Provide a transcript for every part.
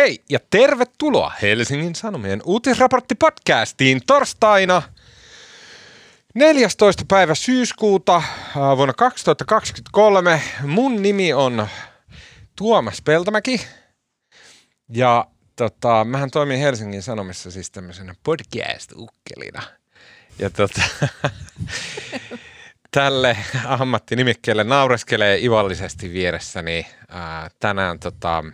Hei ja tervetuloa Helsingin Sanomien uutisraporttipodcastiin torstaina 14. päivä syyskuuta vuonna 2023. Mun nimi on Tuomas Peltomäki ja tota, mähän toimin Helsingin Sanomissa siis tämmöisenä podcast-ukkelina. Ja tota, tälle ammattinimikkeelle naureskelee ivallisesti vieressäni ää, tänään tota,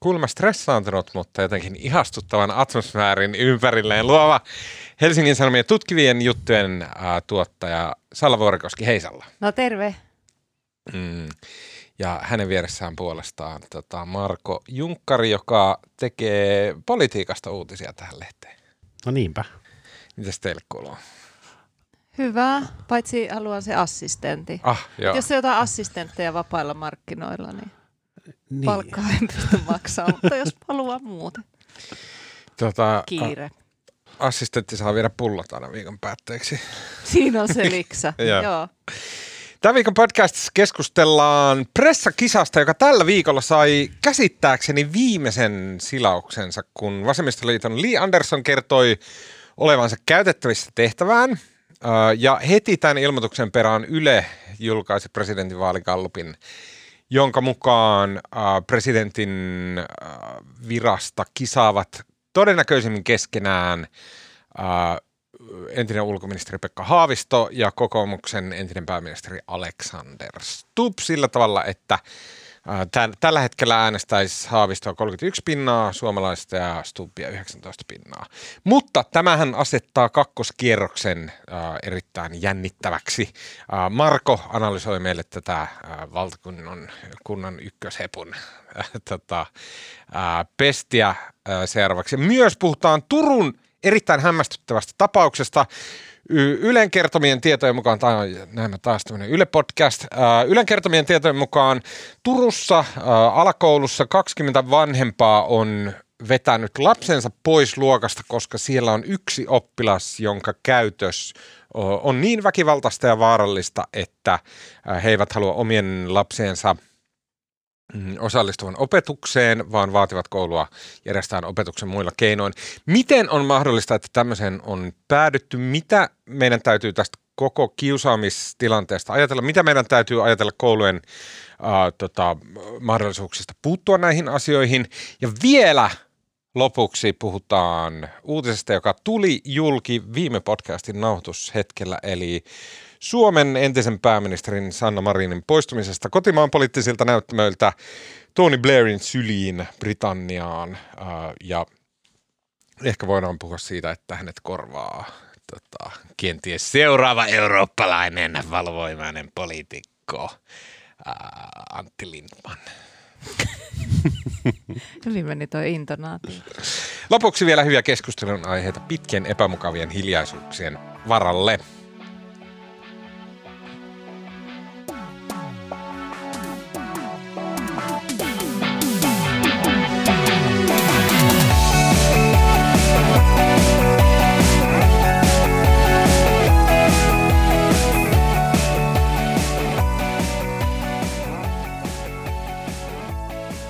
kuulemma stressaantunut, mutta jotenkin ihastuttavan atmosfäärin ympärilleen luova Helsingin Sanomien tutkivien juttujen ää, tuottaja Salla Vuorikoski, hei Salla. No terve. Mm. Ja hänen vieressään puolestaan tota, Marko Junkkari, joka tekee politiikasta uutisia tähän lehteen. No niinpä. Mitäs teille kuuluu? Hyvä, paitsi haluan se assistentti. Ah, joo. Jos on jotain assistentteja vapailla markkinoilla, niin niin. palkkaa en pysty maksamaan, mutta jos haluaa muuten. Tota, Kiire. A- assistentti saa viedä pullot aina viikon päätteeksi. Siinä on se liksa, joo. Tämän viikon podcastissa keskustellaan pressakisasta, joka tällä viikolla sai käsittääkseni viimeisen silauksensa, kun Vasemmistoliiton Lee Anderson kertoi olevansa käytettävissä tehtävään. Ja heti tämän ilmoituksen perään Yle julkaisi presidentinvaalikallupin jonka mukaan äh, presidentin äh, virasta kisaavat todennäköisemmin keskenään äh, entinen ulkoministeri Pekka Haavisto ja kokoomuksen entinen pääministeri Alexander Stubb sillä tavalla, että Tän, tällä hetkellä äänestäisi Haavistoa 31 pinnaa, suomalaista ja Stubbia 19 pinnaa. Mutta tämähän asettaa kakkoskierroksen äh, erittäin jännittäväksi. Äh, Marko analysoi meille tätä äh, valtakunnan kunnan ykköshepun äh, tota, äh, pestiä äh, seuraavaksi. Myös puhutaan Turun erittäin hämmästyttävästä tapauksesta. Ylen kertomien tietojen mukaan, tämä on näemme taas tämmöinen Yle podcast, Ylen kertomien tietojen mukaan Turussa alakoulussa 20 vanhempaa on vetänyt lapsensa pois luokasta, koska siellä on yksi oppilas, jonka käytös on niin väkivaltaista ja vaarallista, että he eivät halua omien Mm, osallistuvan opetukseen, vaan vaativat koulua järjestään opetuksen muilla keinoin. Miten on mahdollista, että tämmöiseen on päädytty? Mitä meidän täytyy tästä koko kiusaamistilanteesta ajatella? Mitä meidän täytyy ajatella koulujen äh, tota, mahdollisuuksista puuttua näihin asioihin? Ja vielä lopuksi puhutaan uutisesta, joka tuli julki viime podcastin nauhoitushetkellä, eli Suomen entisen pääministerin Sanna Marinin poistumisesta kotimaan poliittisilta näyttämöiltä Tony Blairin syliin Britanniaan. ja ehkä voidaan puhua siitä, että hänet korvaa tota, kenties seuraava eurooppalainen valvoimainen poliitikko Antti Lindman. Hyvin meni toi intonaatio. Lopuksi vielä hyviä keskustelun aiheita pitkien epämukavien hiljaisuuksien varalle.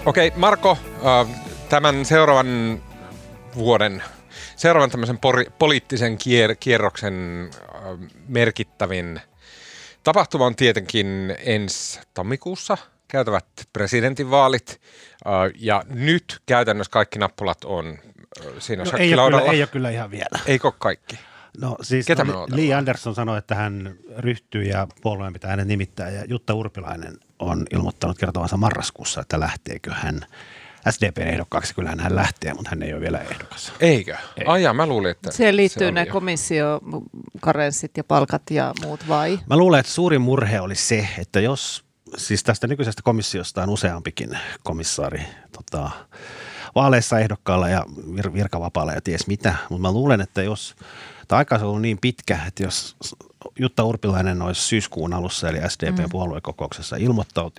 Okei, okay, Marko, äh, tämän seuraavan vuoden, seuraavan tämmöisen pori, poliittisen kier, kierroksen äh, merkittävin tapahtuma on tietenkin ensi tammikuussa käytävät presidentinvaalit. Äh, ja nyt käytännössä kaikki nappulat on siinä no, ei, ole kyllä, ei ole kyllä ihan vielä. Eikö kaikki? No siis Ketä no, Lee Anderson sanoi, että hän ryhtyy ja puolueen pitää hänen nimittää ja Jutta Urpilainen on ilmoittanut kertovansa marraskuussa, että lähteekö hän SDPn ehdokkaaksi. Kyllähän hän lähtee, mutta hän ei ole vielä ehdokas. Eikö? Ei. Ai mä luulin, että Se liittyy se ne komissiokarenssit ja palkat ja muut vai? Mä luulen, että suurin murhe oli se, että jos, siis tästä nykyisestä komissiosta on useampikin komissaari tota, vaaleissa ehdokkaalla ja vir- virkavapaalla ja ties mitä, mutta mä luulen, että jos Tämä aika on ollut niin pitkä, että jos Jutta Urpilainen olisi syyskuun alussa eli SDP-puoluekokouksessa mm.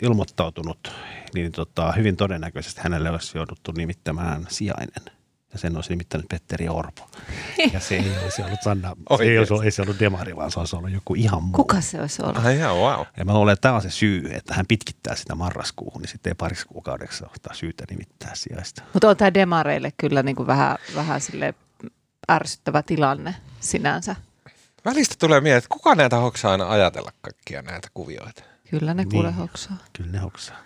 ilmoittautunut, niin tota, hyvin todennäköisesti hänelle olisi jouduttu nimittämään sijainen. ja sen olisi nimittänyt Petteri Orpo. Ja se ei olisi ollut Sanna, se ei olisi, ollut- ei se ollut Demari, vaan se olisi ollut joku ihan muu. Kuka se olisi ollut? Ai jaa, wow. Ja mä luulen, että tämä on se syy, että hän pitkittää sitä marraskuuhun, niin sitten ei parissa kuukaudeksi ottaa syytä nimittää sijaista. Mutta on tämä demareille kyllä niin kuin vähän, vähän sille ärsyttävä tilanne sinänsä. Välistä tulee mieleen, että kuka näitä hoksaa aina ajatella kaikkia näitä kuvioita? Kyllä ne Niin. kuule hoksaa. Kyllä ne hoksaa.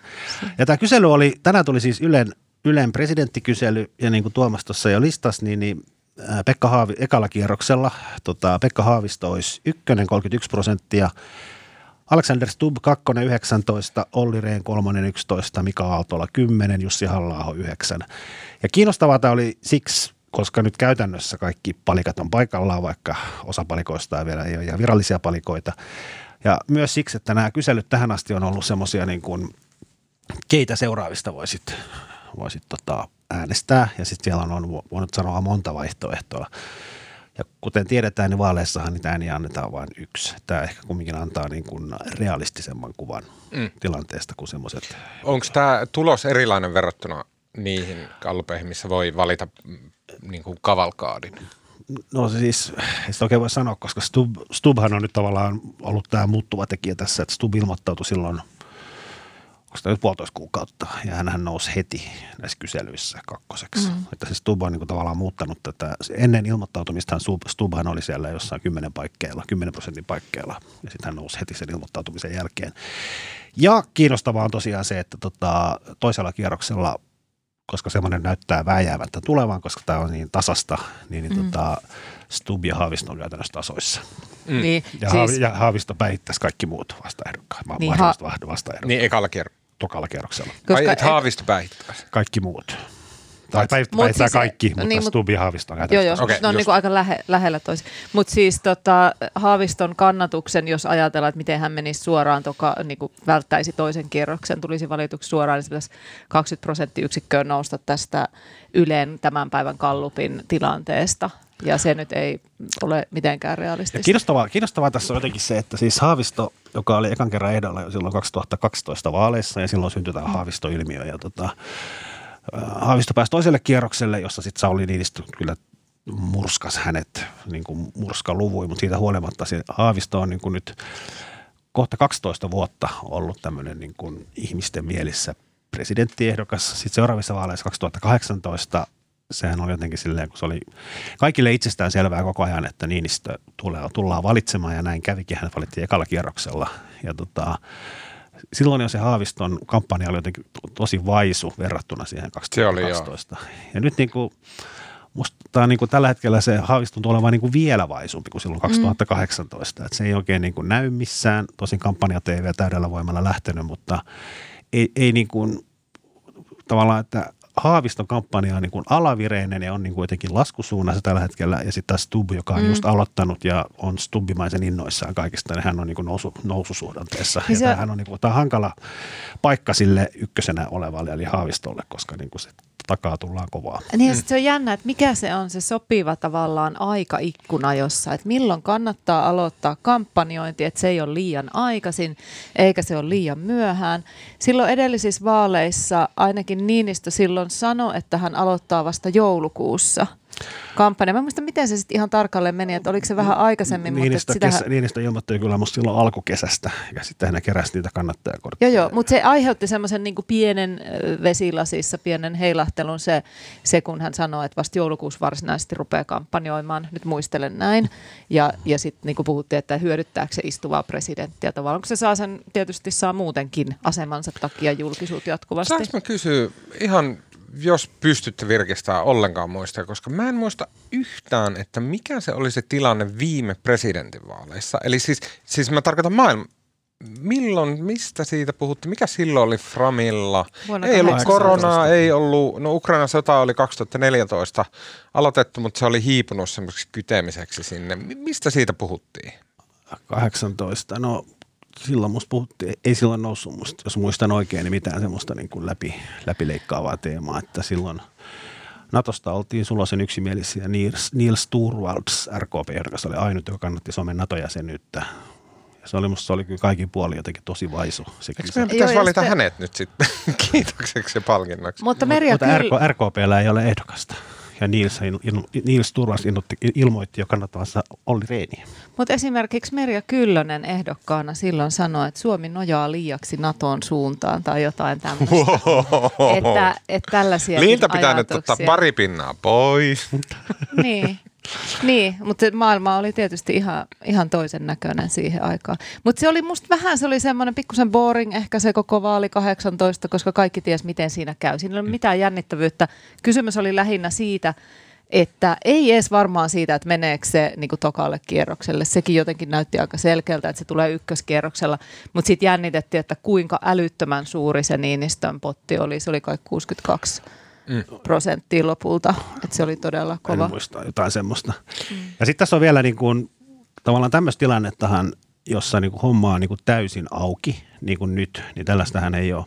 Ja tämä kysely oli, tänään tuli siis Ylen, Ylen presidenttikysely, ja niin kuin Tuomas tuossa jo listasi, niin, niin Pekka Haavi, ekalla kierroksella tota, Pekka Haavisto olisi ykkönen 31 prosenttia, Alexander Stubb kakkonen 19, Olli Rehn kolmonen 11, Mika Aaltola 10, Jussi halla 9. Ja kiinnostavaa tämä oli siksi, koska nyt käytännössä kaikki palikat on paikallaan, vaikka osa palikoista ei vielä ei ole ihan virallisia palikoita. Ja myös siksi, että nämä kyselyt tähän asti on ollut semmoisia niin kuin, keitä seuraavista voisit, voisit tota, äänestää. Ja sitten siellä on, on voinut sanoa monta vaihtoehtoa. Ja kuten tiedetään, niin vaaleissahan niitä ääniä annetaan vain yksi. Tämä ehkä kumminkin antaa niin kuin realistisemman kuvan mm. tilanteesta kuin semmoiset. Onko tämä tulos erilainen verrattuna niihin kalpeihin, missä voi valita niin kuin kavalkaadin? No se siis, ei sitä oikein voi sanoa, koska Stub, Stubhan on nyt tavallaan ollut tämä muuttuva tekijä tässä, että Stub ilmoittautui silloin, onko sitä nyt puolitoista kuukautta, ja hän nousi heti näissä kyselyissä kakkoseksi. Mm. Että se Stub on niin kuin tavallaan muuttanut tätä. Ennen ilmoittautumistahan Stub, Stubhan oli siellä jossain 10 paikkeilla, 10 prosentin paikkeilla, ja sitten hän nousi heti sen ilmoittautumisen jälkeen. Ja kiinnostavaa on tosiaan se, että tota, toisella kierroksella koska semmoinen näyttää vääjäämättä tulevan, koska tämä on niin tasasta, niin, niin mm. tota, Stub ja Haavisto on käytännössä tasoissa. Mm. Niin, Ja, siis, Haavi, ja Haavisto päihittäisi kaikki muut vastaehdokkaat, Niin, niin, ha- vastaehdokkaat Niin ekalla kierroksella. tokalla kierroksella. Ai, et Haavisto päihittäisi. Kaikki muut. Tai Mut päihittää siis- kaikki, mutta niin, niin, mut- Stub ja Haavisto on Joo, joo. Okei, ne on just. niinku aika lähe, lähellä toisi. Mutta siis tota, Haaviston kannatuksen, jos ajatellaan, että miten hän menisi suoraan, toka, niinku välttäisi toisen kierroksen, tulisi valituksi suoraan, niin se pitäisi 20 prosenttiyksikköä nousta tästä Ylen tämän päivän kallupin tilanteesta. Ja se nyt ei ole mitenkään Ja realistista. kiinnostavaa, kiinnostavaa tässä on jotenkin se, että siis Haavisto, joka oli ekan kerran ehdolla jo silloin 2012 vaaleissa ja silloin syntyi tämä Haavisto-ilmiö ja tota, Haavisto pääsi toiselle kierrokselle, jossa sitten Sauli Niinistö kyllä murskas hänet niin kuin murskaluvui, mutta siitä huolimatta se Haavisto on niin kuin nyt kohta 12 vuotta ollut tämmöinen niin kuin ihmisten mielissä presidenttiehdokas. Sitten seuraavissa vaaleissa 2018 sehän oli jotenkin silleen, kun se oli kaikille itsestään selvää koko ajan, että Niinistö tulee, tullaan valitsemaan ja näin kävikin. Hän valittiin ekalla kierroksella. Ja tota, silloin jo se Haaviston kampanja oli jotenkin to- tosi vaisu verrattuna siihen Se oli, joo. 2012. ja nyt niin kuin, musta niin kuin tällä hetkellä se Haavisto tuntuu olevan niin kuin vielä vaisumpi kuin silloin 2018. Mm. Että se ei oikein niin kuin näy missään. Tosin kampanjat ei vielä täydellä voimalla lähtenyt, mutta ei, ei niin kuin, tavallaan, että Haaviston kampanja on niin kuin alavireinen ja on niin kuin jotenkin laskusuunnassa tällä hetkellä. Ja sitten taas Stubb, joka on mm. just aloittanut ja on Stubbimaisen innoissaan kaikista, niin hän on niin kuin nousu, noususuhdanteessa. Niin Ja se- tämähän on, niin kuin, tämä on hankala paikka sille ykkösenä olevalle, eli Haavistolle, koska niin kuin se takaa tullaan kovaa. Niin ja sit se on jännä, että mikä se on se sopiva tavallaan aikaikkuna jossa, että milloin kannattaa aloittaa kampanjointi, että se ei ole liian aikaisin eikä se ole liian myöhään. Silloin edellisissä vaaleissa ainakin Niinistö silloin sanoi, että hän aloittaa vasta joulukuussa kampanja. Mä muista, miten se sitten ihan tarkalleen meni, että oliko se vähän aikaisemmin, Niinistö, mutta sitähän... kesä, Niinistö ilmoittoi kyllä musta silloin alkukesästä, ja sitten hän keräsi niitä kannattajakortteja. Joo, joo, mutta se aiheutti semmoisen niin pienen vesilasissa, pienen heilahtelun se, se, kun hän sanoi, että vasta joulukuussa varsinaisesti rupeaa kampanjoimaan, nyt muistelen näin. Ja, ja sitten niin puhuttiin, että hyödyttääkö se istuvaa presidenttiä tavallaan, kun se saa sen, tietysti saa muutenkin asemansa takia julkisuutta jatkuvasti. Saanko mä kysyä ihan, jos pystytte virkistämään ollenkaan muistaa, koska mä en muista yhtään, että mikä se oli se tilanne viime presidentinvaaleissa. Eli siis, siis mä tarkoitan maailman, milloin, mistä siitä puhuttiin, mikä silloin oli Framilla? Vuonna ei ollut 18. koronaa, ei ollut, no Ukrainan sota oli 2014 aloitettu, mutta se oli hiipunut semmoiseksi kytemiseksi sinne. Mi- Mistä siitä puhuttiin? 18, no silloin musta puhuttiin, ei silloin noussut musta, jos muistan oikein, niin mitään semmoista niin kuin läpi, läpileikkaavaa teemaa, että silloin Natosta oltiin sulosen yksimielisiä. Niels, Niels Turvalds, RKP-ehdokas, oli ainut, joka kannatti Suomen NATO-jäsenyyttä. Ja se oli musta se oli kyllä kaikin puolin jotenkin tosi vaisu. Se Eikö meidän pitäisi Joo, valita sitten- hänet nyt sitten kiitokseksi ja palkinnoksi? Mutta Merja Mutta. RK, RKPllä ei ole ehdokasta. ja Niils, Niils Turvas ilmoitti jo kannattavansa Olli Reini. Mutta esimerkiksi Merja Kyllönen ehdokkaana silloin sanoi, että Suomi nojaa liiaksi Naton suuntaan tai jotain tämmöistä. Wow. Että, että tällaisia Liiltä pitää nyt ottaa pari pinnaa pois. niin, niin, mutta maailma oli tietysti ihan, ihan toisen näköinen siihen aikaan. Mutta se oli musta vähän, se oli semmoinen pikkusen boring ehkä se koko vaali 18, koska kaikki ties miten siinä käy. Siinä ei ole mitään jännittävyyttä. Kysymys oli lähinnä siitä, että ei edes varmaan siitä, että meneekö se niin kuin tokalle kierrokselle. Sekin jotenkin näytti aika selkeältä, että se tulee ykköskierroksella, mutta sitten jännitettiin, että kuinka älyttömän suuri se Niinistön potti oli. Se oli kai 62 mm. prosenttia lopulta, että se oli todella kova. En muista jotain semmoista. Mm. Ja sitten tässä on vielä niin kuin, tavallaan tämmöistä tilannettahan, jossa niin kuin homma on niin kuin täysin auki, niin kuin nyt, niin tällaistähän ei ole,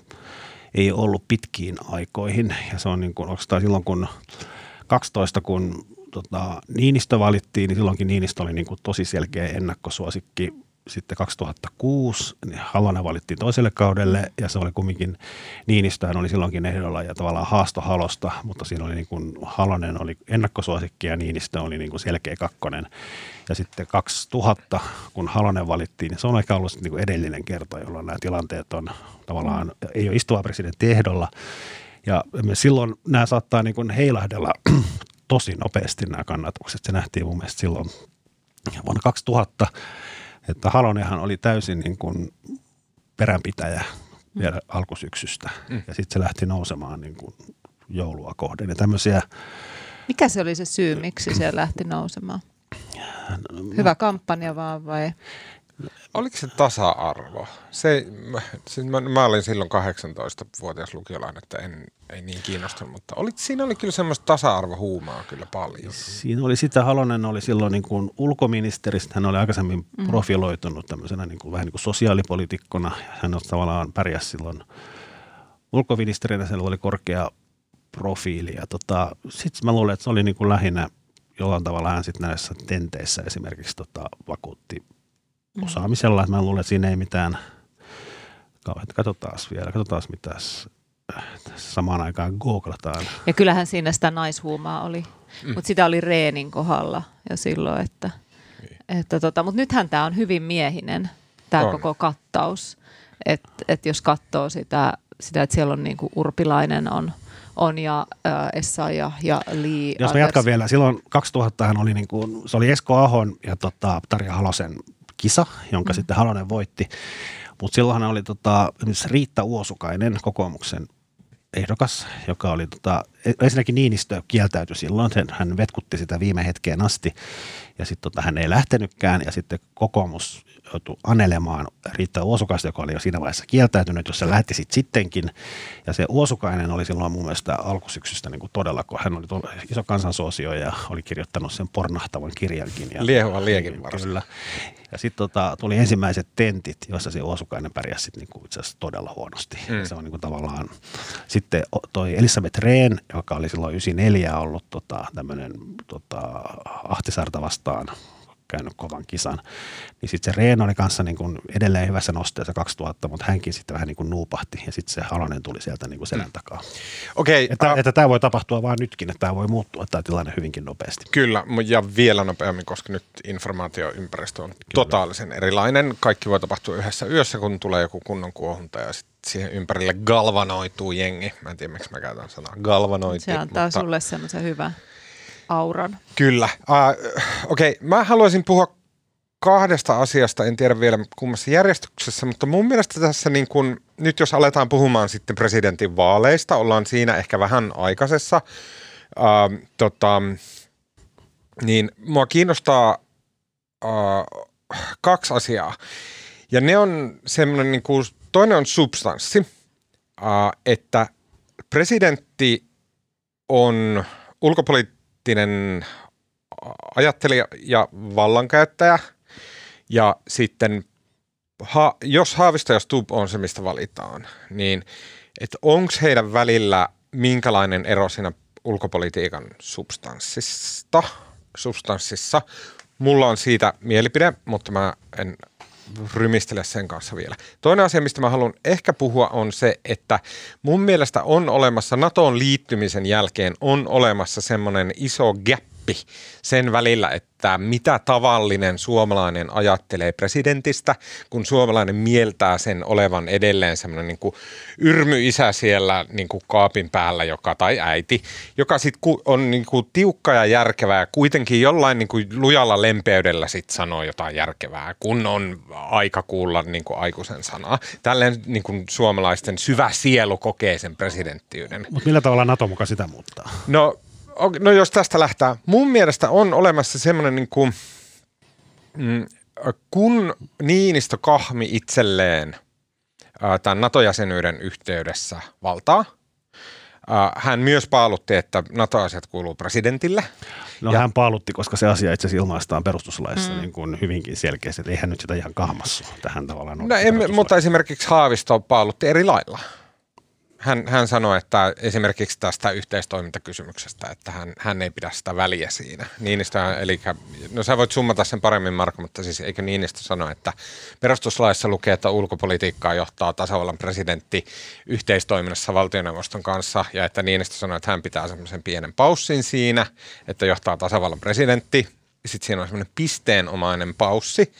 ei ollut pitkiin aikoihin. Ja se on niin kuin, silloin, kun 12, kun tota, Niinistö valittiin, niin silloinkin Niinistö oli niin kuin tosi selkeä ennakkosuosikki sitten 2006 niin Halonen valittiin toiselle kaudelle ja se oli kumminkin, Niinistöhän oli silloinkin ehdolla ja tavallaan haasto Halosta, mutta siinä oli niin kuin, Halonen oli ennakkosuosikki ja Niinistö oli niin kuin selkeä kakkonen. Ja sitten 2000, kun Halonen valittiin, niin se on ehkä ollut niin kuin edellinen kerta, jolloin nämä tilanteet on tavallaan, ei ole istuva presidentti ehdolla. Ja silloin nämä saattaa niin kuin heilahdella tosi nopeasti nämä kannatukset. Se nähtiin mun mielestä silloin vuonna 2000 että Halonenhan oli täysin niin kuin peränpitäjä vielä mm. alkusyksystä mm. ja sitten se lähti nousemaan niin kuin joulua kohden ja tämmöisiä. Mikä se oli se syy, miksi se lähti nousemaan? Hyvä kampanja vaan vai? Oliko se tasa-arvo? Se, se, mä, mä olin silloin 18-vuotias lukiolainen, että en, ei niin kiinnostunut, mutta oli, siinä oli kyllä semmoista tasa-arvohuumaa kyllä paljon. Siinä oli sitä, Halonen oli silloin niin kuin ulkoministeristä, hän oli aikaisemmin mm. profiloitunut tämmöisenä niin kuin, vähän niin kuin sosiaalipolitiikkona. Hän tavallaan pärjäs silloin ulkoministerinä, siellä oli korkea profiili ja tota, sitten mä luulen, että se oli niin kuin lähinnä jollain tavalla hän sitten näissä tenteissä esimerkiksi tota, vakuutti. Osaamisella. Että mä luulen, että siinä ei mitään, katsotaan vielä, katsotaan mitä samaan aikaan googlataan. Ja kyllähän siinä sitä naishuumaa oli, mm. mutta sitä oli Reenin kohdalla jo silloin, että, niin. että tota, mutta nythän tämä on hyvin miehinen, tämä koko kattaus. Että et jos katsoo sitä, sitä, että siellä on niin kuin Urpilainen on, on ja äh, Essa ja Li. Jos mä jatkan vielä, silloin 2000 hän oli, niin kuin, se oli Esko Ahon ja tota, Tarja Halosen kisa, jonka mm. sitten Halonen voitti. Mutta silloinhan oli tota, Riitta Uosukainen, kokoomuksen ehdokas, joka oli, tota, ensinnäkin Niinistö kieltäytyi silloin, hän vetkutti sitä viime hetkeen asti ja sitten tota, hän ei lähtenytkään ja sitten kokoomus joutui anelemaan Riitta Uosukasta, joka oli jo siinä vaiheessa kieltäytynyt, jos se lähti sitten sittenkin. Ja se Uosukainen oli silloin mun mielestä alkusyksystä niin kuin todella, kun hän oli iso kansansuosio ja oli kirjoittanut sen pornahtavan kirjankin. Ja, Liehuvan liekin varsin. Kyllä. Ja sitten tota, tuli ensimmäiset tentit, joissa se Uosukainen pärjäsi sit niinku itse asiassa todella huonosti. Mm. Se on niinku tavallaan, sitten toi Elisabeth Rehn, joka oli silloin 94 ollut tota, tämmöinen tota, Ahtisaarta vastaan käynyt kovan kisan. Niin sitten se Reen oli kanssa niin kuin edelleen hyvässä nosteessa 2000, mutta hänkin sitten vähän niin kuin nuupahti ja sitten se Halonen tuli sieltä niin kuin selän mm. takaa. Okay, että, uh, että tämä voi tapahtua vain nytkin, että tämä voi muuttua tämä tilanne hyvinkin nopeasti. Kyllä, ja vielä nopeammin, koska nyt informaatioympäristö on Kyllä. totaalisen erilainen. Kaikki voi tapahtua yhdessä yössä, kun tulee joku kunnon kuohunta ja sitten siihen ympärille galvanoituu jengi. Mä en tiedä, miksi mä käytän sanaa galvanoitu. Se antaa mutta... sulle semmoisen hyvän auran. Kyllä. Uh, Okei, okay. mä haluaisin puhua kahdesta asiasta, en tiedä vielä kummassa järjestyksessä, mutta mun mielestä tässä niin kun, nyt jos aletaan puhumaan sitten presidentin vaaleista, ollaan siinä ehkä vähän aikaisessa, uh, tota, niin mua kiinnostaa uh, kaksi asiaa. Ja ne on semmoinen, niin kuin, toinen on substanssi, uh, että presidentti on ulkopoliittinen poliittinen ajattelija ja vallankäyttäjä. Ja sitten, ha, jos Haavisto ja Stub on se, mistä valitaan, niin onko heidän välillä minkälainen ero siinä ulkopolitiikan substanssista, substanssissa. Mulla on siitä mielipide, mutta mä en rymistele sen kanssa vielä. Toinen asia, mistä mä haluan ehkä puhua, on se, että mun mielestä on olemassa, NATOon liittymisen jälkeen on olemassa semmoinen iso gap sen välillä, että mitä tavallinen suomalainen ajattelee presidentistä, kun suomalainen mieltää sen olevan edelleen semmoinen niin kuin yrmy-isä siellä niin kuin kaapin päällä, joka, tai äiti, joka sitten on niin kuin tiukka ja järkevää ja kuitenkin jollain niin kuin lujalla lempeydellä sit sanoo jotain järkevää, kun on aika kuulla niin kuin aikuisen sanaa. Tälleen niin kuin suomalaisten syvä sielu kokee sen presidenttiyden. Mutta millä tavalla NATO mukaan sitä muuttaa? No no jos tästä lähtää, mun mielestä on olemassa semmoinen niin kuin, mm, kun Niinistö kahmi itselleen tämän NATO-jäsenyyden yhteydessä valtaa, hän myös paalutti, että NATO-asiat kuuluu presidentille. No ja, hän paalutti, koska se asia itse asiassa ilmaistaan perustuslaissa mm. niin kuin hyvinkin selkeästi, että eihän nyt sitä ihan kahmassu tähän tavallaan. No, emme, mutta esimerkiksi Haavisto paalutti eri lailla hän, hän sanoi, että esimerkiksi tästä yhteistoimintakysymyksestä, että hän, hän ei pidä sitä väliä siinä. Niinistö, eli, no sä voit summata sen paremmin Marko, mutta siis eikö Niinistö sano, että perustuslaissa lukee, että ulkopolitiikkaa johtaa tasavallan presidentti yhteistoiminnassa valtioneuvoston kanssa ja että Niinistö sanoi, että hän pitää semmoisen pienen paussin siinä, että johtaa tasavallan presidentti. Sitten siinä on semmoinen pisteenomainen paussi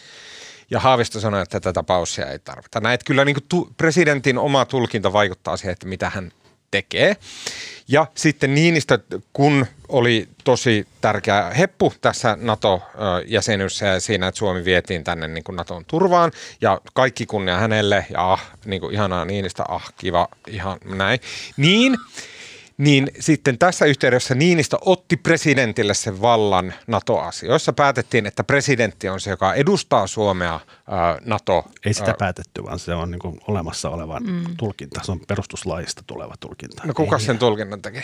ja Haavisto sanoi, että tätä paussia ei tarvita. Näet kyllä niin tu- presidentin oma tulkinta vaikuttaa siihen, että mitä hän tekee. Ja sitten Niinistö, kun oli tosi tärkeä heppu tässä NATO-jäsenyydessä ja siinä, että Suomi vietiin tänne niin kuin NATOn turvaan ja kaikki kunnia hänelle ja ah, niin kuin ihanaa Niinistä, ah kiva, ihan näin. Niin niin sitten tässä yhteydessä Niinistö otti presidentille sen vallan NATO-asioissa. Päätettiin, että presidentti on se, joka edustaa Suomea ää, NATO. Ei sitä ää, päätetty, vaan se on niin kuin olemassa oleva mm. tulkinta. Se on perustuslaista tuleva tulkinta. No kuka sen tulkinnan teki?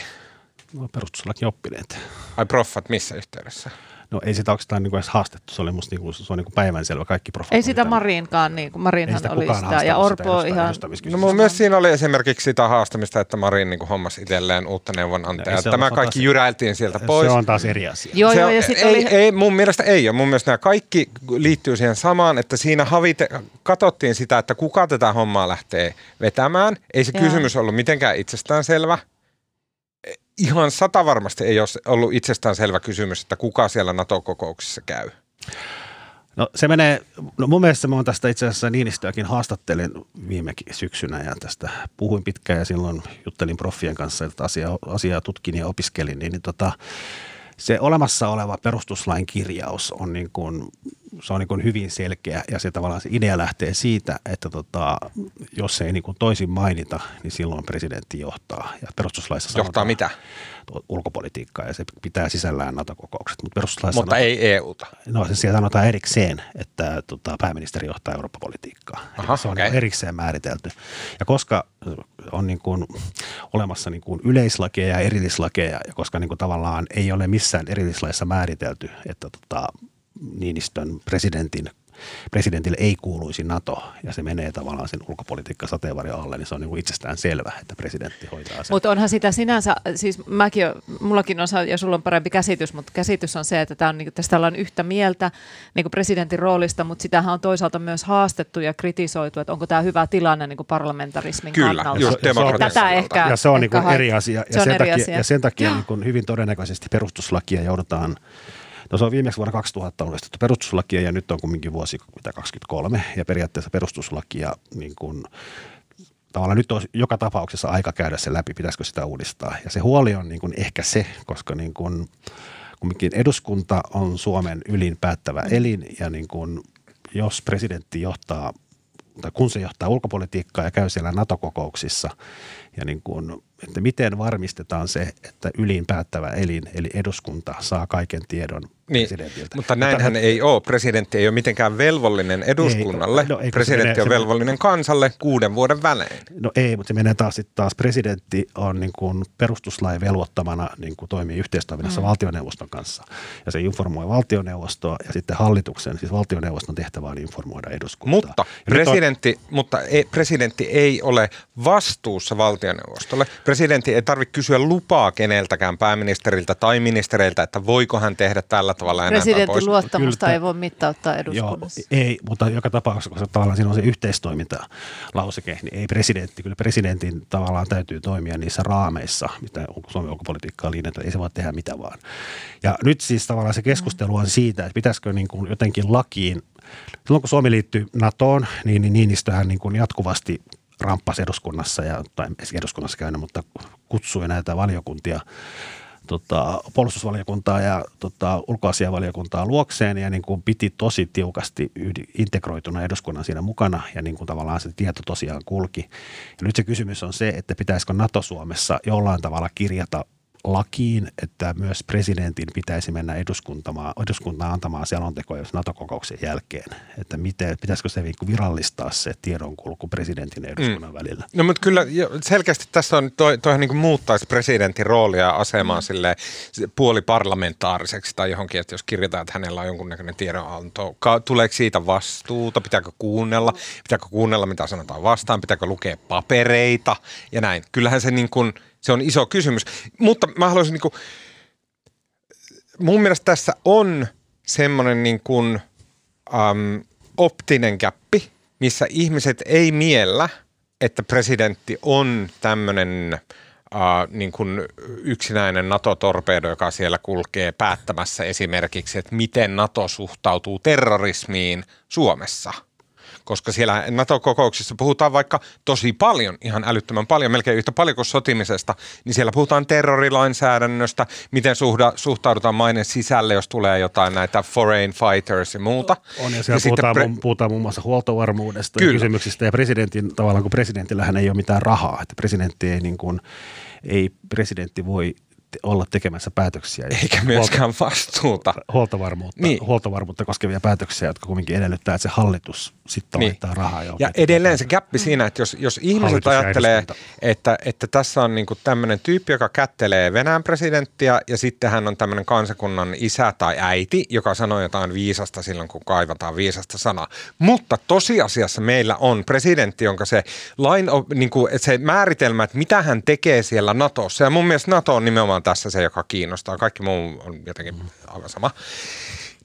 No, perustuslaki oppineet. Ai proffat missä yhteydessä? No ei sitä oikeastaan niin kuin edes haastettu, se oli musta niin kuin, se on niin kuin päivänselvä, kaikki profit. Ei sitä Marinkaan, niin kuin Marinhan sitä oli sitä, ja Orpo sitä ihan... No mun mielestä siinä oli esimerkiksi sitä haastamista, että Marin niin kuin hommasi itselleen uutta neuvonantajaa. No, Tämä kaikki taas, jyräiltiin sieltä pois. Se on taas eri asia. Joo, se joo, ja ei, oli... ei, mun mielestä ei ole. Mun mielestä nämä kaikki liittyy siihen samaan, että siinä havite, katsottiin sitä, että kuka tätä hommaa lähtee vetämään. Ei se joo. kysymys ollut mitenkään itsestäänselvä ihan sata varmasti ei ole ollut itsestään selvä kysymys, että kuka siellä NATO-kokouksissa käy. No se menee, no mun mielestä mä oon tästä itse asiassa Niinistöäkin haastattelin viime syksynä ja tästä puhuin pitkään ja silloin juttelin proffien kanssa, että asiaa, asiaa tutkin ja opiskelin, niin, niin tota, se olemassa oleva perustuslain kirjaus on niin kuin se on niin hyvin selkeä ja se tavallaan se idea lähtee siitä, että tota, jos ei niin toisin mainita, niin silloin presidentti johtaa. Ja perustuslaissa johtaa mitä? Ulkopolitiikkaa ja se pitää sisällään NATO-kokoukset. Mutta, perustuslaissa Mutta sanotaan, ei EUta. No se siellä sanotaan erikseen, että tota, pääministeri johtaa Eurooppa-politiikkaa. Aha, se on okay. erikseen määritelty. Ja koska on niin kuin olemassa niin kuin yleislakeja ja erillislakeja, ja koska niin kuin tavallaan ei ole missään erillislaissa määritelty, että tota, Niinistön presidentin presidentille ei kuuluisi NATO ja se menee tavallaan sen ulkopolitiikka sateenvarjon alle, niin se on niin kuin itsestään selvä, että presidentti hoitaa sen. Mutta onhan sitä sinänsä, siis mäkin, mullakin on, ja sulla on parempi käsitys, mutta käsitys on se, että tämä on, niin tästä ollaan yhtä mieltä niin kuin presidentin roolista, mutta sitähän on toisaalta myös haastettu ja kritisoitu, että onko tämä hyvä tilanne niin kuin parlamentarismin Kyllä, kannalta. just ja tätä ehkä, ja se on niin kuin eri asia. Ja sen, takia, asia. ja sen takia niin kuin hyvin todennäköisesti perustuslakia joudutaan No se on viimeksi vuonna 2000 uudistettu perustuslakia ja nyt on kumminkin vuosi mitä 23 ja periaatteessa perustuslakia niin kuin, tavallaan nyt on joka tapauksessa aika käydä se läpi, pitäisikö sitä uudistaa. Ja se huoli on niin kuin ehkä se, koska niin kuin, kumminkin eduskunta on Suomen ylin päättävä elin ja niin kuin, jos presidentti johtaa tai kun se johtaa ulkopolitiikkaa ja käy siellä NATO-kokouksissa ja niin kuin että miten varmistetaan se, että ylin päättävä elin, eli eduskunta, saa kaiken tiedon niin, presidentiltä. Mutta näinhän mutta, ei ole. Presidentti ei ole mitenkään velvollinen eduskunnalle. Ei, no, presidentti menee, on velvollinen se, kansalle kuuden vuoden välein. No ei, mutta se menee taas sitten taas presidentti on niin kuin perustuslain velvoittamana niin kuin toimii yhteistoiminnassa mm. valtioneuvoston kanssa. Ja se informoi valtioneuvostoa ja sitten hallituksen, siis valtioneuvoston tehtävä on informoida eduskuntaa. Mutta, presidentti, on, mutta ei, presidentti ei ole vastuussa valtioneuvostolle. Presidentti ei tarvitse kysyä lupaa keneltäkään pääministeriltä tai ministereiltä, että voiko hän tehdä tällä tavalla ja Presidentin pois. luottamusta Kyllä, ei voi mittauttaa eduskunnassa. Joo, ei, mutta joka tapauksessa, koska tavallaan siinä on se yhteistoimintalauseke, niin ei presidentti, kyllä presidentin tavallaan täytyy toimia niissä raameissa, mitä Suomen ulkopolitiikkaa linjata, ei se voi tehdä mitä vaan. Ja nyt siis tavallaan se keskustelu on siitä, että pitäisikö niin kuin jotenkin lakiin, silloin kun Suomi liittyy NATOon, niin, niin Niinistöhän niin kuin jatkuvasti ramppasi eduskunnassa, ja, tai eduskunnassa käynyt, mutta kutsui näitä valiokuntia tota, puolustusvaliokuntaa ja tota, ulkoasiavaliokuntaa luokseen ja niin kuin piti tosi tiukasti integroituna eduskunnan siinä mukana ja niin kuin tavallaan se tieto tosiaan kulki. Ja nyt se kysymys on se, että pitäisikö NATO Suomessa jollain tavalla kirjata lakiin, että myös presidentin pitäisi mennä eduskuntaan, eduskuntaan antamaan selontekoja NATO-kokouksen jälkeen. Että miten, pitäisikö se niinku virallistaa se tiedonkulku presidentin ja eduskunnan mm. välillä? No mutta kyllä selkeästi tässä on, toi, toihan niin muuttaisi presidentin roolia ja asemaa mm. sille puoliparlamentaariseksi tai johonkin, että jos kirjataan, että hänellä on jonkunnäköinen tiedonanto, tuleeko siitä vastuuta, pitääkö kuunnella, pitääkö kuunnella mitä sanotaan vastaan, pitääkö lukea papereita ja näin. Kyllähän se niin kuin – se on iso kysymys. Mutta mä haluaisin niin kuin, mun mielestä tässä on semmoinen niin kuin, äm, optinen käppi, missä ihmiset ei miellä, että presidentti on tämmöinen äh, niin kuin yksinäinen NATO-torpedo, joka siellä kulkee päättämässä esimerkiksi, että miten NATO suhtautuu terrorismiin Suomessa – koska siellä NATO-kokouksissa puhutaan vaikka tosi paljon, ihan älyttömän paljon, melkein yhtä paljon kuin sotimisesta, niin siellä puhutaan terrorilainsäädännöstä, miten suhda, suhtaudutaan mainen sisälle, jos tulee jotain näitä foreign fighters ja muuta. On ja siellä ja puhutaan, pre- mu- puhutaan muun muassa huoltovarmuudesta Kyllä. ja kysymyksistä ja presidentin, tavallaan kun presidentillähän ei ole mitään rahaa, että presidentti ei niin kuin, ei presidentti voi olla tekemässä päätöksiä. Eikä myöskään huolta, vastuuta. Huoltovarmuutta, niin. huoltovarmuutta koskevia päätöksiä, jotka kuitenkin edellyttää, että se hallitus sitten niin. laittaa rahaa. Ja edelleen se gappi siinä, että jos, jos ihmiset ajattelee, että, että tässä on niinku tämmöinen tyyppi, joka kättelee Venäjän presidenttiä ja sitten hän on tämmöinen kansakunnan isä tai äiti, joka sanoo jotain viisasta silloin, kun kaivataan viisasta sanaa. Mutta tosiasiassa meillä on presidentti, jonka se, lain, niin kuin, että se määritelmä, että mitä hän tekee siellä Natossa, ja mun mielestä Nato on nimenomaan tässä se, joka kiinnostaa. Kaikki muu on jotenkin aivan sama.